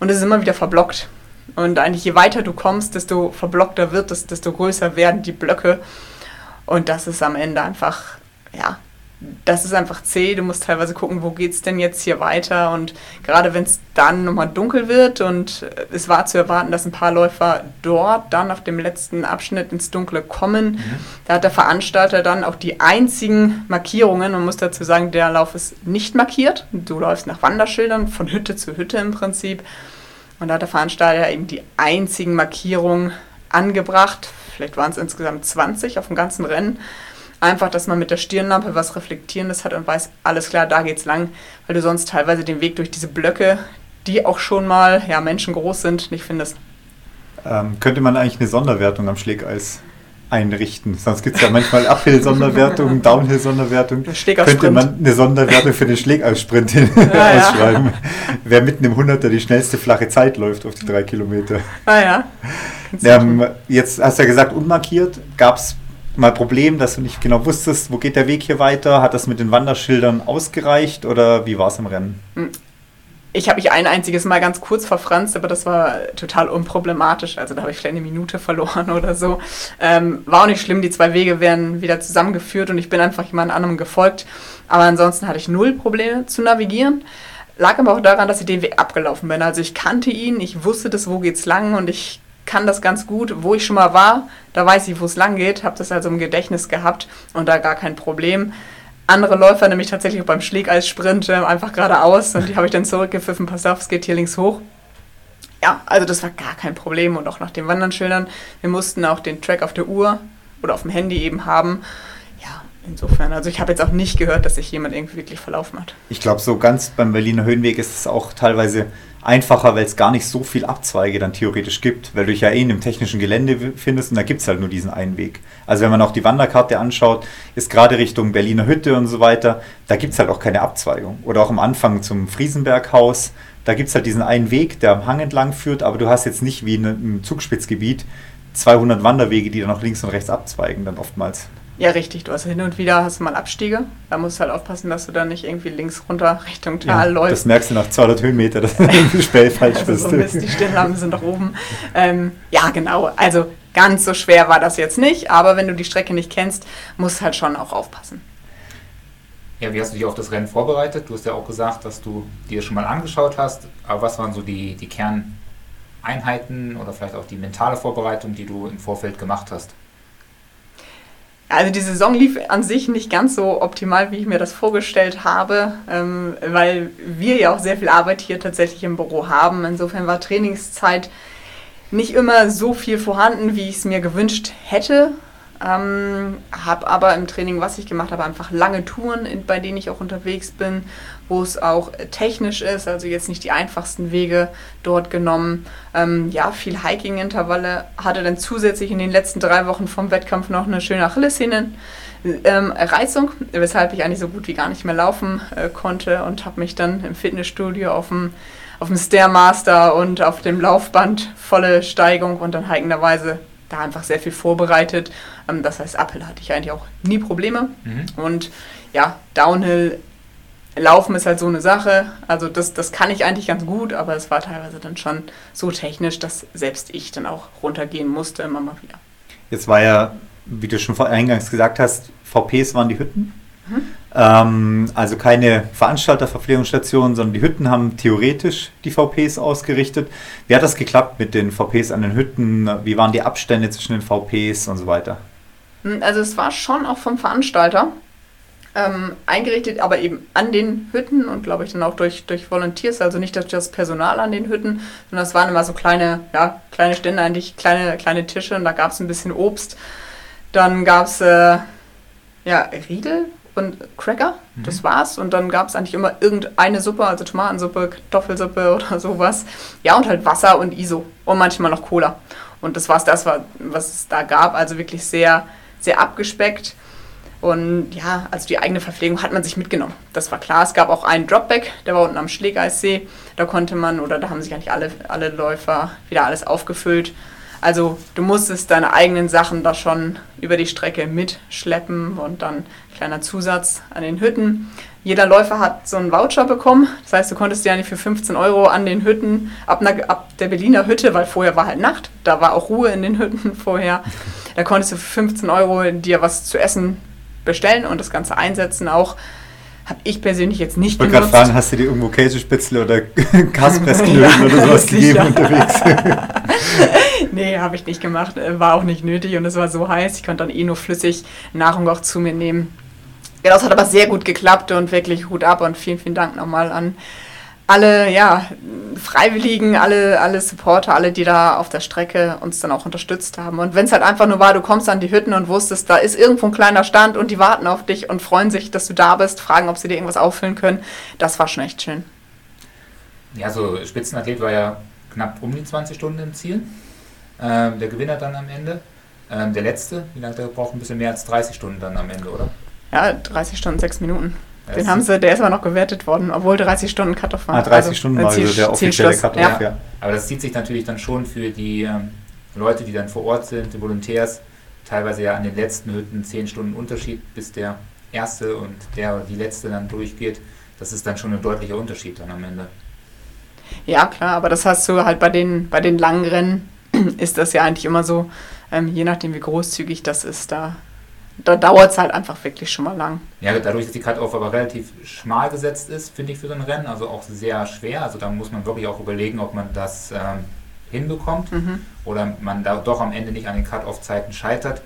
Und es ist immer wieder verblockt. Und eigentlich je weiter du kommst, desto verblockter wird es, desto größer werden die Blöcke. Und das ist am Ende einfach, ja, das ist einfach zäh. Du musst teilweise gucken, wo geht es denn jetzt hier weiter. Und gerade wenn es dann nochmal dunkel wird und es war zu erwarten, dass ein paar Läufer dort dann auf dem letzten Abschnitt ins Dunkle kommen, mhm. da hat der Veranstalter dann auch die einzigen Markierungen. Man muss dazu sagen, der Lauf ist nicht markiert. Du läufst nach Wanderschildern von Hütte zu Hütte im Prinzip. Und da hat der Veranstalter eben die einzigen Markierungen angebracht. Vielleicht waren es insgesamt 20 auf dem ganzen Rennen Einfach, dass man mit der Stirnlampe was Reflektierendes hat und weiß, alles klar, da geht's lang, weil du sonst teilweise den Weg durch diese Blöcke, die auch schon mal ja, menschengroß sind, nicht findest. Ähm, könnte man eigentlich eine Sonderwertung am Schlägeis einrichten. Sonst gibt es ja manchmal Uphill-Sonderwertung, Downhill-Sonderwertung. Könnte man eine Sonderwertung für den Schlägeissprint ja, ausschreiben. Ja. Wer mitten im Hunderter die schnellste flache Zeit läuft auf die drei Kilometer. Ah ja. Ähm, jetzt hast du ja gesagt, unmarkiert. Gab es mal Problem, dass du nicht genau wusstest, wo geht der Weg hier weiter? Hat das mit den Wanderschildern ausgereicht oder wie war es im Rennen? Ich habe mich ein einziges Mal ganz kurz verfranst, aber das war total unproblematisch. Also da habe ich vielleicht eine Minute verloren oder so. Ähm, war auch nicht schlimm, die zwei Wege werden wieder zusammengeführt und ich bin einfach jemand anderem gefolgt. Aber ansonsten hatte ich null Probleme zu navigieren. Lag aber auch daran, dass ich den Weg abgelaufen bin. Also ich kannte ihn, ich wusste das, wo geht's lang und ich kann das ganz gut, wo ich schon mal war, da weiß ich, wo es lang geht, habe das also im Gedächtnis gehabt und da gar kein Problem. Andere Läufer nämlich tatsächlich beim Schlägeissprint äh, einfach geradeaus und die habe ich dann zurückgepfiffen, pass auf, es geht hier links hoch. Ja, also das war gar kein Problem und auch nach den Wandernschildern. Wir mussten auch den Track auf der Uhr oder auf dem Handy eben haben. Ja, insofern, also ich habe jetzt auch nicht gehört, dass sich jemand irgendwie wirklich verlaufen hat. Ich glaube, so ganz beim Berliner Höhenweg ist es auch teilweise einfacher, weil es gar nicht so viel Abzweige dann theoretisch gibt, weil du dich ja eh in einem technischen Gelände findest und da gibt es halt nur diesen einen Weg. Also wenn man auch die Wanderkarte anschaut, ist gerade Richtung Berliner Hütte und so weiter, da gibt es halt auch keine Abzweigung. Oder auch am Anfang zum Friesenberghaus, da gibt es halt diesen einen Weg, der am Hang entlang führt, aber du hast jetzt nicht wie in einem Zugspitzgebiet 200 Wanderwege, die dann noch links und rechts abzweigen, dann oftmals. Ja, richtig. Du hast hin und wieder hast du mal Abstiege. Da musst du halt aufpassen, dass du dann nicht irgendwie links runter Richtung Tal ja, läufst. Das merkst du nach 200 Höhenmeter, dass du irgendwie schnell falsch also bist. So Mist, die Stirnlampen sind doch oben. Ähm, ja, genau. Also ganz so schwer war das jetzt nicht. Aber wenn du die Strecke nicht kennst, musst du halt schon auch aufpassen. Ja, wie hast du dich auf das Rennen vorbereitet? Du hast ja auch gesagt, dass du dir schon mal angeschaut hast. Aber was waren so die, die Kerneinheiten oder vielleicht auch die mentale Vorbereitung, die du im Vorfeld gemacht hast? Also die Saison lief an sich nicht ganz so optimal, wie ich mir das vorgestellt habe, ähm, weil wir ja auch sehr viel Arbeit hier tatsächlich im Büro haben. Insofern war Trainingszeit nicht immer so viel vorhanden, wie ich es mir gewünscht hätte. Ähm, habe aber im Training, was ich gemacht habe, einfach lange Touren, in, bei denen ich auch unterwegs bin, wo es auch technisch ist, also jetzt nicht die einfachsten Wege dort genommen. Ähm, ja, viel Hiking-Intervalle, hatte dann zusätzlich in den letzten drei Wochen vom Wettkampf noch eine schöne Achillessehnen. Ähm, Reizung, weshalb ich eigentlich so gut wie gar nicht mehr laufen äh, konnte und habe mich dann im Fitnessstudio auf dem auf dem Stairmaster und auf dem Laufband volle Steigung und dann hikenderweise da einfach sehr viel vorbereitet. Ähm, das heißt, Uphill hatte ich eigentlich auch nie Probleme. Mhm. Und ja, Downhill Laufen ist halt so eine Sache. Also das, das kann ich eigentlich ganz gut, aber es war teilweise dann schon so technisch, dass selbst ich dann auch runtergehen musste, immer mal wieder. Jetzt war ja, wie du schon eingangs gesagt hast, VPs waren die Hütten. Mhm. Ähm, also keine Veranstalterverpflegungsstationen, sondern die Hütten haben theoretisch die VPs ausgerichtet. Wie hat das geklappt mit den VPs an den Hütten? Wie waren die Abstände zwischen den VPs und so weiter? Hm, also es war schon auch vom Veranstalter ähm, eingerichtet, aber eben an den Hütten und glaube ich dann auch durch, durch Volunteers, also nicht durch das Personal an den Hütten, sondern es waren immer so kleine, ja, kleine Stände, eigentlich kleine, kleine Tische und da gab es ein bisschen Obst. Dann gab es äh, ja, Riegel und Cracker, mhm. das war's. Und dann gab es eigentlich immer irgendeine Suppe, also Tomatensuppe, Kartoffelsuppe oder sowas. Ja, und halt Wasser und ISO und manchmal noch Cola. Und das war's das, was es da gab. Also wirklich sehr, sehr abgespeckt. Und ja, also die eigene Verpflegung hat man sich mitgenommen. Das war klar. Es gab auch einen Dropback, der war unten am Schlägeissee. Da konnte man, oder da haben sich eigentlich alle, alle Läufer wieder alles aufgefüllt. Also du musstest deine eigenen Sachen da schon über die Strecke mitschleppen und dann kleiner Zusatz an den Hütten. Jeder Läufer hat so einen Voucher bekommen. Das heißt, du konntest dir ja nicht für 15 Euro an den Hütten, ab, einer, ab der Berliner Hütte, weil vorher war halt Nacht, da war auch Ruhe in den Hütten vorher, da konntest du für 15 Euro dir was zu essen bestellen und das Ganze einsetzen auch. Habe ich persönlich jetzt nicht ich genutzt. Ich wollte gerade fragen, hast du dir irgendwo Käsespitzel oder Kaspressknödel ja, oder sowas gegeben unterwegs? nee, habe ich nicht gemacht. War auch nicht nötig und es war so heiß. Ich konnte dann eh nur flüssig Nahrung auch zu mir nehmen. Ja, das hat aber sehr gut geklappt und wirklich Hut ab und vielen, vielen Dank nochmal an alle ja, Freiwilligen, alle, alle Supporter, alle, die da auf der Strecke uns dann auch unterstützt haben. Und wenn es halt einfach nur war, du kommst an die Hütten und wusstest, da ist irgendwo ein kleiner Stand und die warten auf dich und freuen sich, dass du da bist, fragen, ob sie dir irgendwas auffüllen können, das war schon echt schön. Ja, so Spitzenathlet war ja knapp um die 20 Stunden im Ziel. Ähm, der Gewinner dann am Ende. Ähm, der letzte, wie lange der braucht? Ein bisschen mehr als 30 Stunden dann am Ende, oder? Ja, 30 Stunden, 6 Minuten. Den haben sie, der ist aber noch gewertet worden, obwohl 30 Stunden Cut-Off war. Ah, 30 also, Stunden war also der offizielle Cut-Off, ja. ja. Aber das zieht sich natürlich dann schon für die ähm, Leute, die dann vor Ort sind, die Volontärs, teilweise ja an den letzten Hütten 10 Stunden Unterschied, bis der erste und der oder die letzte dann durchgeht. Das ist dann schon ein deutlicher Unterschied dann am Ende. Ja, klar, aber das hast du halt bei den, bei den langen Rennen, ist das ja eigentlich immer so, ähm, je nachdem wie großzügig das ist, da da dauert es halt einfach wirklich schon mal lang. Ja, dadurch, dass die Cut-Off aber relativ schmal gesetzt ist, finde ich für so ein Rennen, also auch sehr schwer. Also da muss man wirklich auch überlegen, ob man das ähm, hinbekommt mhm. oder man da doch am Ende nicht an den Cut-Off-Zeiten scheitert.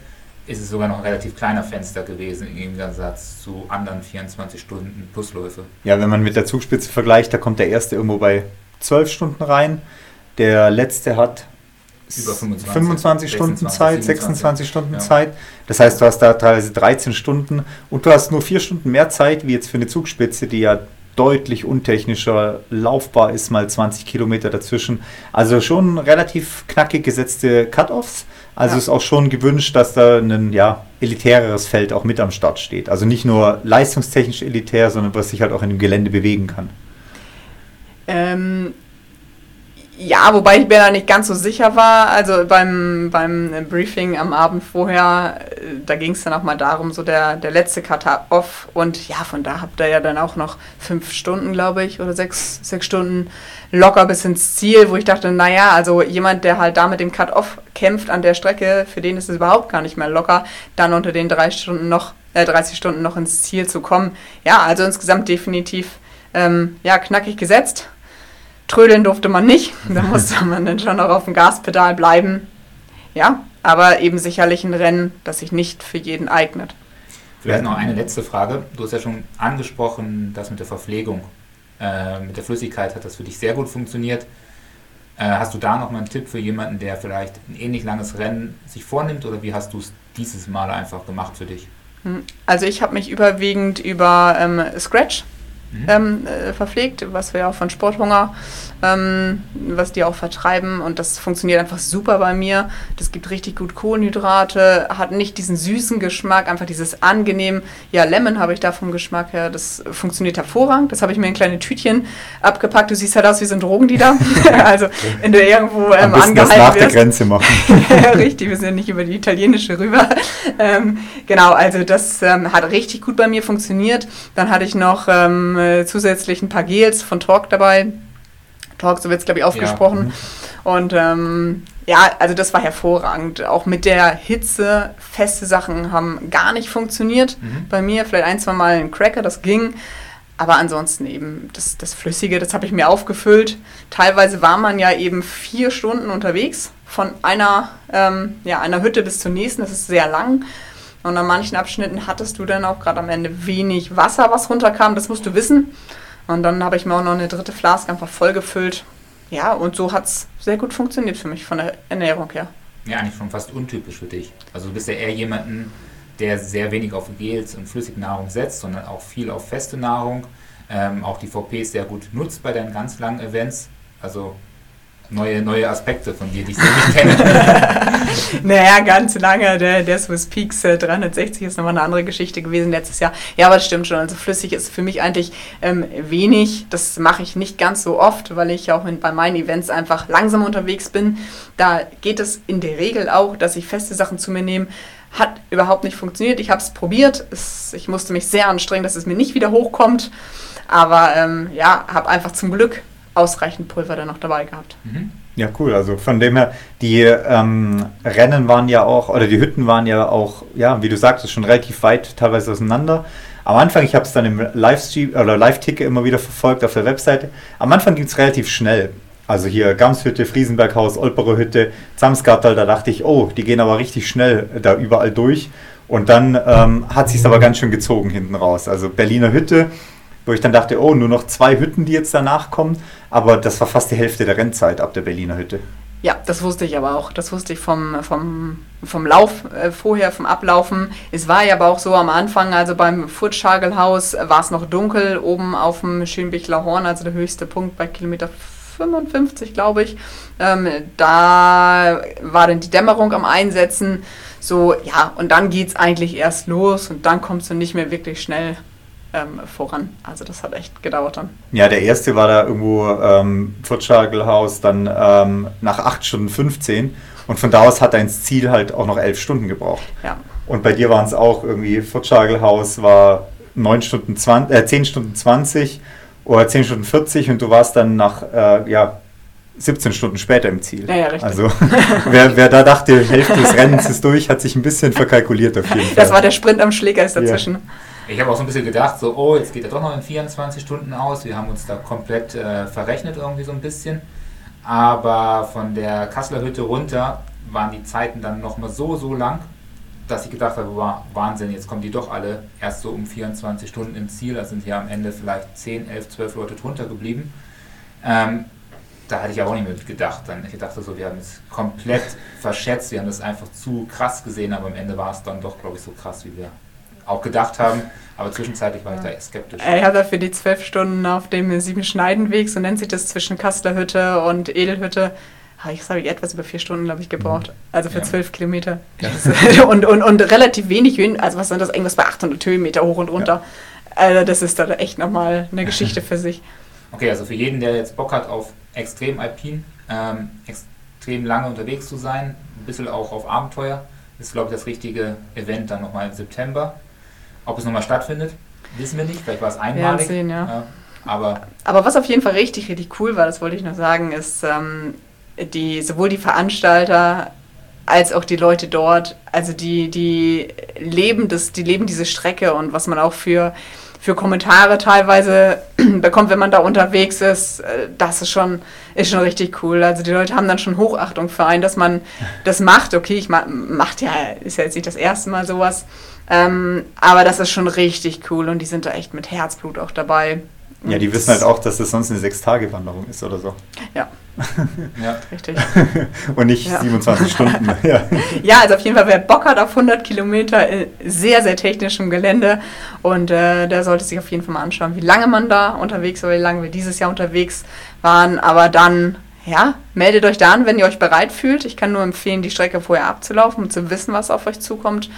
Ist es sogar noch ein relativ kleiner Fenster gewesen im Gegensatz zu anderen 24 Stunden Plusläufe. Ja, wenn man mit der Zugspitze vergleicht, da kommt der erste irgendwo bei 12 Stunden rein. Der letzte hat über 25, 25 Stunden 26, Zeit, 26 Stunden ja. Zeit. Das heißt, du hast da teilweise 13 Stunden und du hast nur 4 Stunden mehr Zeit, wie jetzt für eine Zugspitze, die ja deutlich untechnischer laufbar ist, mal 20 Kilometer dazwischen. Also schon relativ knackig gesetzte Cut-Offs. Also ja. ist auch schon gewünscht, dass da ein ja, elitäreres Feld auch mit am Start steht. Also nicht nur leistungstechnisch elitär, sondern was sich halt auch in dem Gelände bewegen kann. Ähm, ja, wobei ich mir da nicht ganz so sicher war. Also beim, beim Briefing am Abend vorher, äh, da ging es dann auch mal darum, so der, der letzte Cut-Off. Und ja, von da habt ihr ja dann auch noch fünf Stunden, glaube ich, oder sechs, sechs Stunden locker bis ins Ziel, wo ich dachte, naja, also jemand, der halt da mit dem Cut-Off kämpft an der Strecke, für den ist es überhaupt gar nicht mehr locker, dann unter den drei Stunden noch, äh, 30 Stunden noch ins Ziel zu kommen. Ja, also insgesamt definitiv ähm, ja, knackig gesetzt Trödeln durfte man nicht. Da musste man dann schon noch auf dem Gaspedal bleiben. Ja, aber eben sicherlich ein Rennen, das sich nicht für jeden eignet. Vielleicht noch eine letzte Frage. Du hast ja schon angesprochen, das mit der Verpflegung, äh, mit der Flüssigkeit hat das für dich sehr gut funktioniert. Äh, hast du da noch mal einen Tipp für jemanden, der vielleicht ein ähnlich langes Rennen sich vornimmt oder wie hast du es dieses Mal einfach gemacht für dich? Hm, also ich habe mich überwiegend über ähm, Scratch mhm. ähm, äh, verpflegt, was wir auch von Sporthunger, ähm, was die auch vertreiben. Und das funktioniert einfach super bei mir. Das gibt richtig gut Kohlenhydrate, hat nicht diesen süßen Geschmack, einfach dieses angenehm. Ja, Lemon habe ich da vom Geschmack her. Das funktioniert hervorragend. Das habe ich mir in kleine Tütchen abgepackt. Du siehst halt aus wie so ein Drogendealer. also, wenn du irgendwo ähm, angehalten das nach wirst. der Grenze machen. richtig, wir sind ja nicht über die italienische rüber. Ähm, genau, also das ähm, hat richtig gut bei mir funktioniert. Dann hatte ich noch ähm, äh, zusätzlich ein paar Gels von Talk dabei. Talk, so wird es, glaube ich, ausgesprochen. Ja. Mhm. Und ähm, ja, also das war hervorragend. Auch mit der Hitze, feste Sachen haben gar nicht funktioniert. Mhm. Bei mir vielleicht ein, zwei Mal ein Cracker, das ging. Aber ansonsten eben das, das Flüssige, das habe ich mir aufgefüllt. Teilweise war man ja eben vier Stunden unterwegs, von einer, ähm, ja, einer Hütte bis zur nächsten. Das ist sehr lang. Und an manchen Abschnitten hattest du dann auch gerade am Ende wenig Wasser, was runterkam. Das musst du wissen. Und dann habe ich mir auch noch eine dritte Flaske einfach vollgefüllt. Ja, und so hat es sehr gut funktioniert für mich von der Ernährung her. Ja, eigentlich schon fast untypisch für dich. Also du bist ja eher jemanden, der sehr wenig auf Gels und Flüssignahrung setzt, sondern auch viel auf feste Nahrung. Ähm, auch die VPs sehr gut nutzt bei deinen ganz langen Events. Also neue, neue Aspekte von dir, die ich so nicht kenne. naja, ganz lange. Der, der Swiss Peaks äh, 360 ist nochmal eine andere Geschichte gewesen letztes Jahr. Ja, aber das stimmt schon. Also flüssig ist für mich eigentlich ähm, wenig. Das mache ich nicht ganz so oft, weil ich auch in, bei meinen Events einfach langsam unterwegs bin. Da geht es in der Regel auch, dass ich feste Sachen zu mir nehme. Hat überhaupt nicht funktioniert. Ich habe es probiert. Ich musste mich sehr anstrengen, dass es mir nicht wieder hochkommt. Aber ähm, ja, habe einfach zum Glück ausreichend Pulver dann noch dabei gehabt. Mhm. Ja, cool. Also von dem her, die ähm, Rennen waren ja auch, oder die Hütten waren ja auch, ja, wie du sagtest, schon relativ weit teilweise auseinander. Am Anfang, ich habe es dann im Livestream oder Live-Ticker immer wieder verfolgt auf der Webseite. Am Anfang ging es relativ schnell. Also hier Gamshütte, Friesenberghaus, Olperer Hütte, Zamsgattal, da dachte ich, oh, die gehen aber richtig schnell da überall durch. Und dann ähm, hat sich aber ganz schön gezogen hinten raus. Also Berliner Hütte, wo ich dann dachte, oh, nur noch zwei Hütten, die jetzt danach kommen. Aber das war fast die Hälfte der Rennzeit ab der Berliner Hütte. Ja, das wusste ich aber auch. Das wusste ich vom, vom, vom Lauf äh, vorher, vom Ablaufen. Es war ja aber auch so am Anfang, also beim Furtschagelhaus war es noch dunkel, oben auf dem Schönbichler Horn, also der höchste Punkt bei Kilometer 55, glaube ich. Ähm, da war dann die Dämmerung am Einsetzen. So, ja, und dann geht es eigentlich erst los und dann kommst du nicht mehr wirklich schnell ähm, voran. Also das hat echt gedauert dann. Ja, der erste war da irgendwo ähm, Futschagelhaus, dann ähm, nach 8 Stunden 15 und von da aus hat ins Ziel halt auch noch 11 Stunden gebraucht. Ja. Und bei dir waren es auch irgendwie, Futschagelhaus war 9 Stunden 20, äh, 10 Stunden 20 oder 10 Stunden 40 und du warst dann nach äh, ja, 17 Stunden später im Ziel. Ja, ja, richtig. Also wer, wer da dachte, Hälfte des Rennens ist durch, hat sich ein bisschen verkalkuliert auf jeden Fall. Das war der Sprint am Schläger dazwischen. Ja. Ich habe auch so ein bisschen gedacht, so, oh, jetzt geht er doch noch in 24 Stunden aus. Wir haben uns da komplett äh, verrechnet irgendwie so ein bisschen. Aber von der Kasseler Hütte runter waren die Zeiten dann nochmal so, so lang, dass ich gedacht habe, war Wahnsinn, jetzt kommen die doch alle erst so um 24 Stunden ins Ziel. Da sind ja am Ende vielleicht 10, 11, 12 Leute drunter geblieben. Ähm, da hatte ich auch nicht mit gedacht. Dann, ich dachte so, wir haben es komplett verschätzt, wir haben das einfach zu krass gesehen, aber am Ende war es dann doch, glaube ich, so krass, wie wir auch gedacht haben. Aber zwischenzeitlich war ich da skeptisch. Ich habe für die zwölf Stunden auf dem Siebenschneidenweg, so nennt sich das zwischen Kasslerhütte und Edelhütte, habe ich, habe ich etwas über vier Stunden, glaube ich, gebraucht. Mhm. Also für zwölf ja. Kilometer. Ja. und, und, und relativ wenig Höhen, also was sind das, irgendwas bei 800 Höhenmeter hoch und runter. Ja. Also das ist da echt nochmal eine Geschichte für sich. Okay, also für jeden, der jetzt Bock hat auf extrem alpin, ähm, extrem lange unterwegs zu sein, ein bisschen auch auf Abenteuer, ist, glaube ich, das richtige Event dann nochmal im September. Ob es nochmal stattfindet, wissen wir nicht. Vielleicht war es einmalig. Sehen, ja. Ja, aber, aber was auf jeden Fall richtig, richtig cool war, das wollte ich noch sagen, ist ähm, die, sowohl die Veranstalter als auch die Leute dort, also die, die leben das, die leben diese Strecke und was man auch für, für Kommentare teilweise bekommt, wenn man da unterwegs ist, äh, das ist schon, ist schon richtig cool. Also die Leute haben dann schon Hochachtung für einen, dass man das macht. Okay, ich mach, macht ja, ist ja jetzt nicht das erste Mal sowas. Ähm, aber das ist schon richtig cool und die sind da echt mit Herzblut auch dabei. Ja, die wissen halt auch, dass das sonst eine Sechs-Tage-Wanderung ist oder so. Ja. ja, richtig. und nicht ja. 27 Stunden. Ja. ja, also auf jeden Fall, wer Bock hat auf 100 Kilometer sehr, sehr technischem Gelände und äh, der sollte sich auf jeden Fall mal anschauen, wie lange man da unterwegs war, wie lange wir dieses Jahr unterwegs waren. Aber dann, ja, meldet euch da an, wenn ihr euch bereit fühlt. Ich kann nur empfehlen, die Strecke vorher abzulaufen und zu wissen, was auf euch zukommt.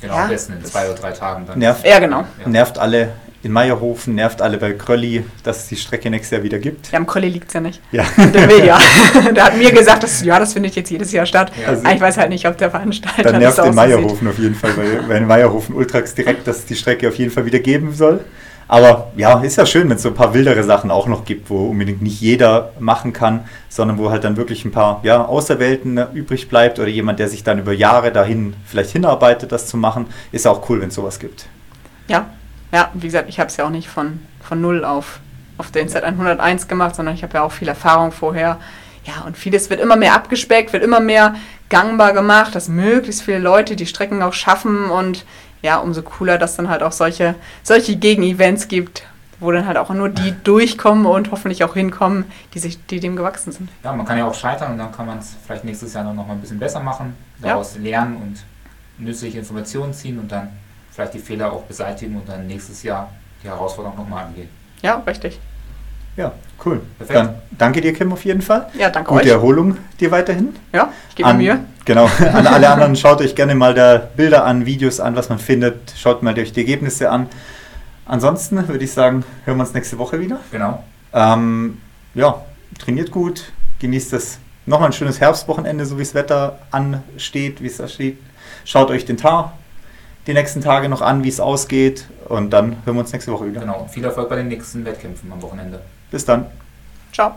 Genau, ja, am besten in zwei oder drei Tagen dann. Nervt, ja, genau. Nervt alle in Meierhofen, nervt alle bei Krölli, dass es die Strecke nächstes Jahr wieder gibt. Ja, am Krölli liegt es ja nicht. Ja. Der will ja. der hat mir gesagt, dass, ja, das findet jetzt jedes Jahr statt. Ja. Also ich weiß halt nicht, ob der Veranstalter Dann nervt das in Meierhofen auf jeden Fall, weil, weil in Meierhofen Ultrax direkt, dass es die Strecke auf jeden Fall wieder geben soll. Aber ja, ist ja schön, wenn es so ein paar wildere Sachen auch noch gibt, wo unbedingt nicht jeder machen kann, sondern wo halt dann wirklich ein paar ja, Auserwählten übrig bleibt oder jemand, der sich dann über Jahre dahin vielleicht hinarbeitet, das zu machen. Ist auch cool, wenn es sowas gibt. Ja, ja, wie gesagt, ich habe es ja auch nicht von, von null auf, auf den Z101 gemacht, sondern ich habe ja auch viel Erfahrung vorher. Ja, und vieles wird immer mehr abgespeckt, wird immer mehr gangbar gemacht, dass möglichst viele Leute die Strecken auch schaffen und ja, umso cooler, dass dann halt auch solche, solche Gegenevents gibt, wo dann halt auch nur die durchkommen und hoffentlich auch hinkommen, die, sich, die dem gewachsen sind. Ja, man kann ja auch scheitern und dann kann man es vielleicht nächstes Jahr noch mal ein bisschen besser machen, daraus ja. lernen und nützliche Informationen ziehen und dann vielleicht die Fehler auch beseitigen und dann nächstes Jahr die Herausforderung nochmal angehen. Ja, richtig. Ja, cool. Perfekt. Dann danke dir, Kim, auf jeden Fall. Ja, danke Gute euch. Erholung dir weiterhin. Ja, ich gebe An- mir. Genau, an alle anderen schaut euch gerne mal da Bilder an, Videos an, was man findet. Schaut mal euch die Ergebnisse an. Ansonsten würde ich sagen, hören wir uns nächste Woche wieder. Genau. Ähm, ja, trainiert gut, genießt das nochmal ein schönes Herbstwochenende, so wie das Wetter ansteht, wie es da steht. Schaut euch den Tar die nächsten Tage noch an, wie es ausgeht und dann hören wir uns nächste Woche wieder. Genau. Viel Erfolg bei den nächsten Wettkämpfen am Wochenende. Bis dann. Ciao.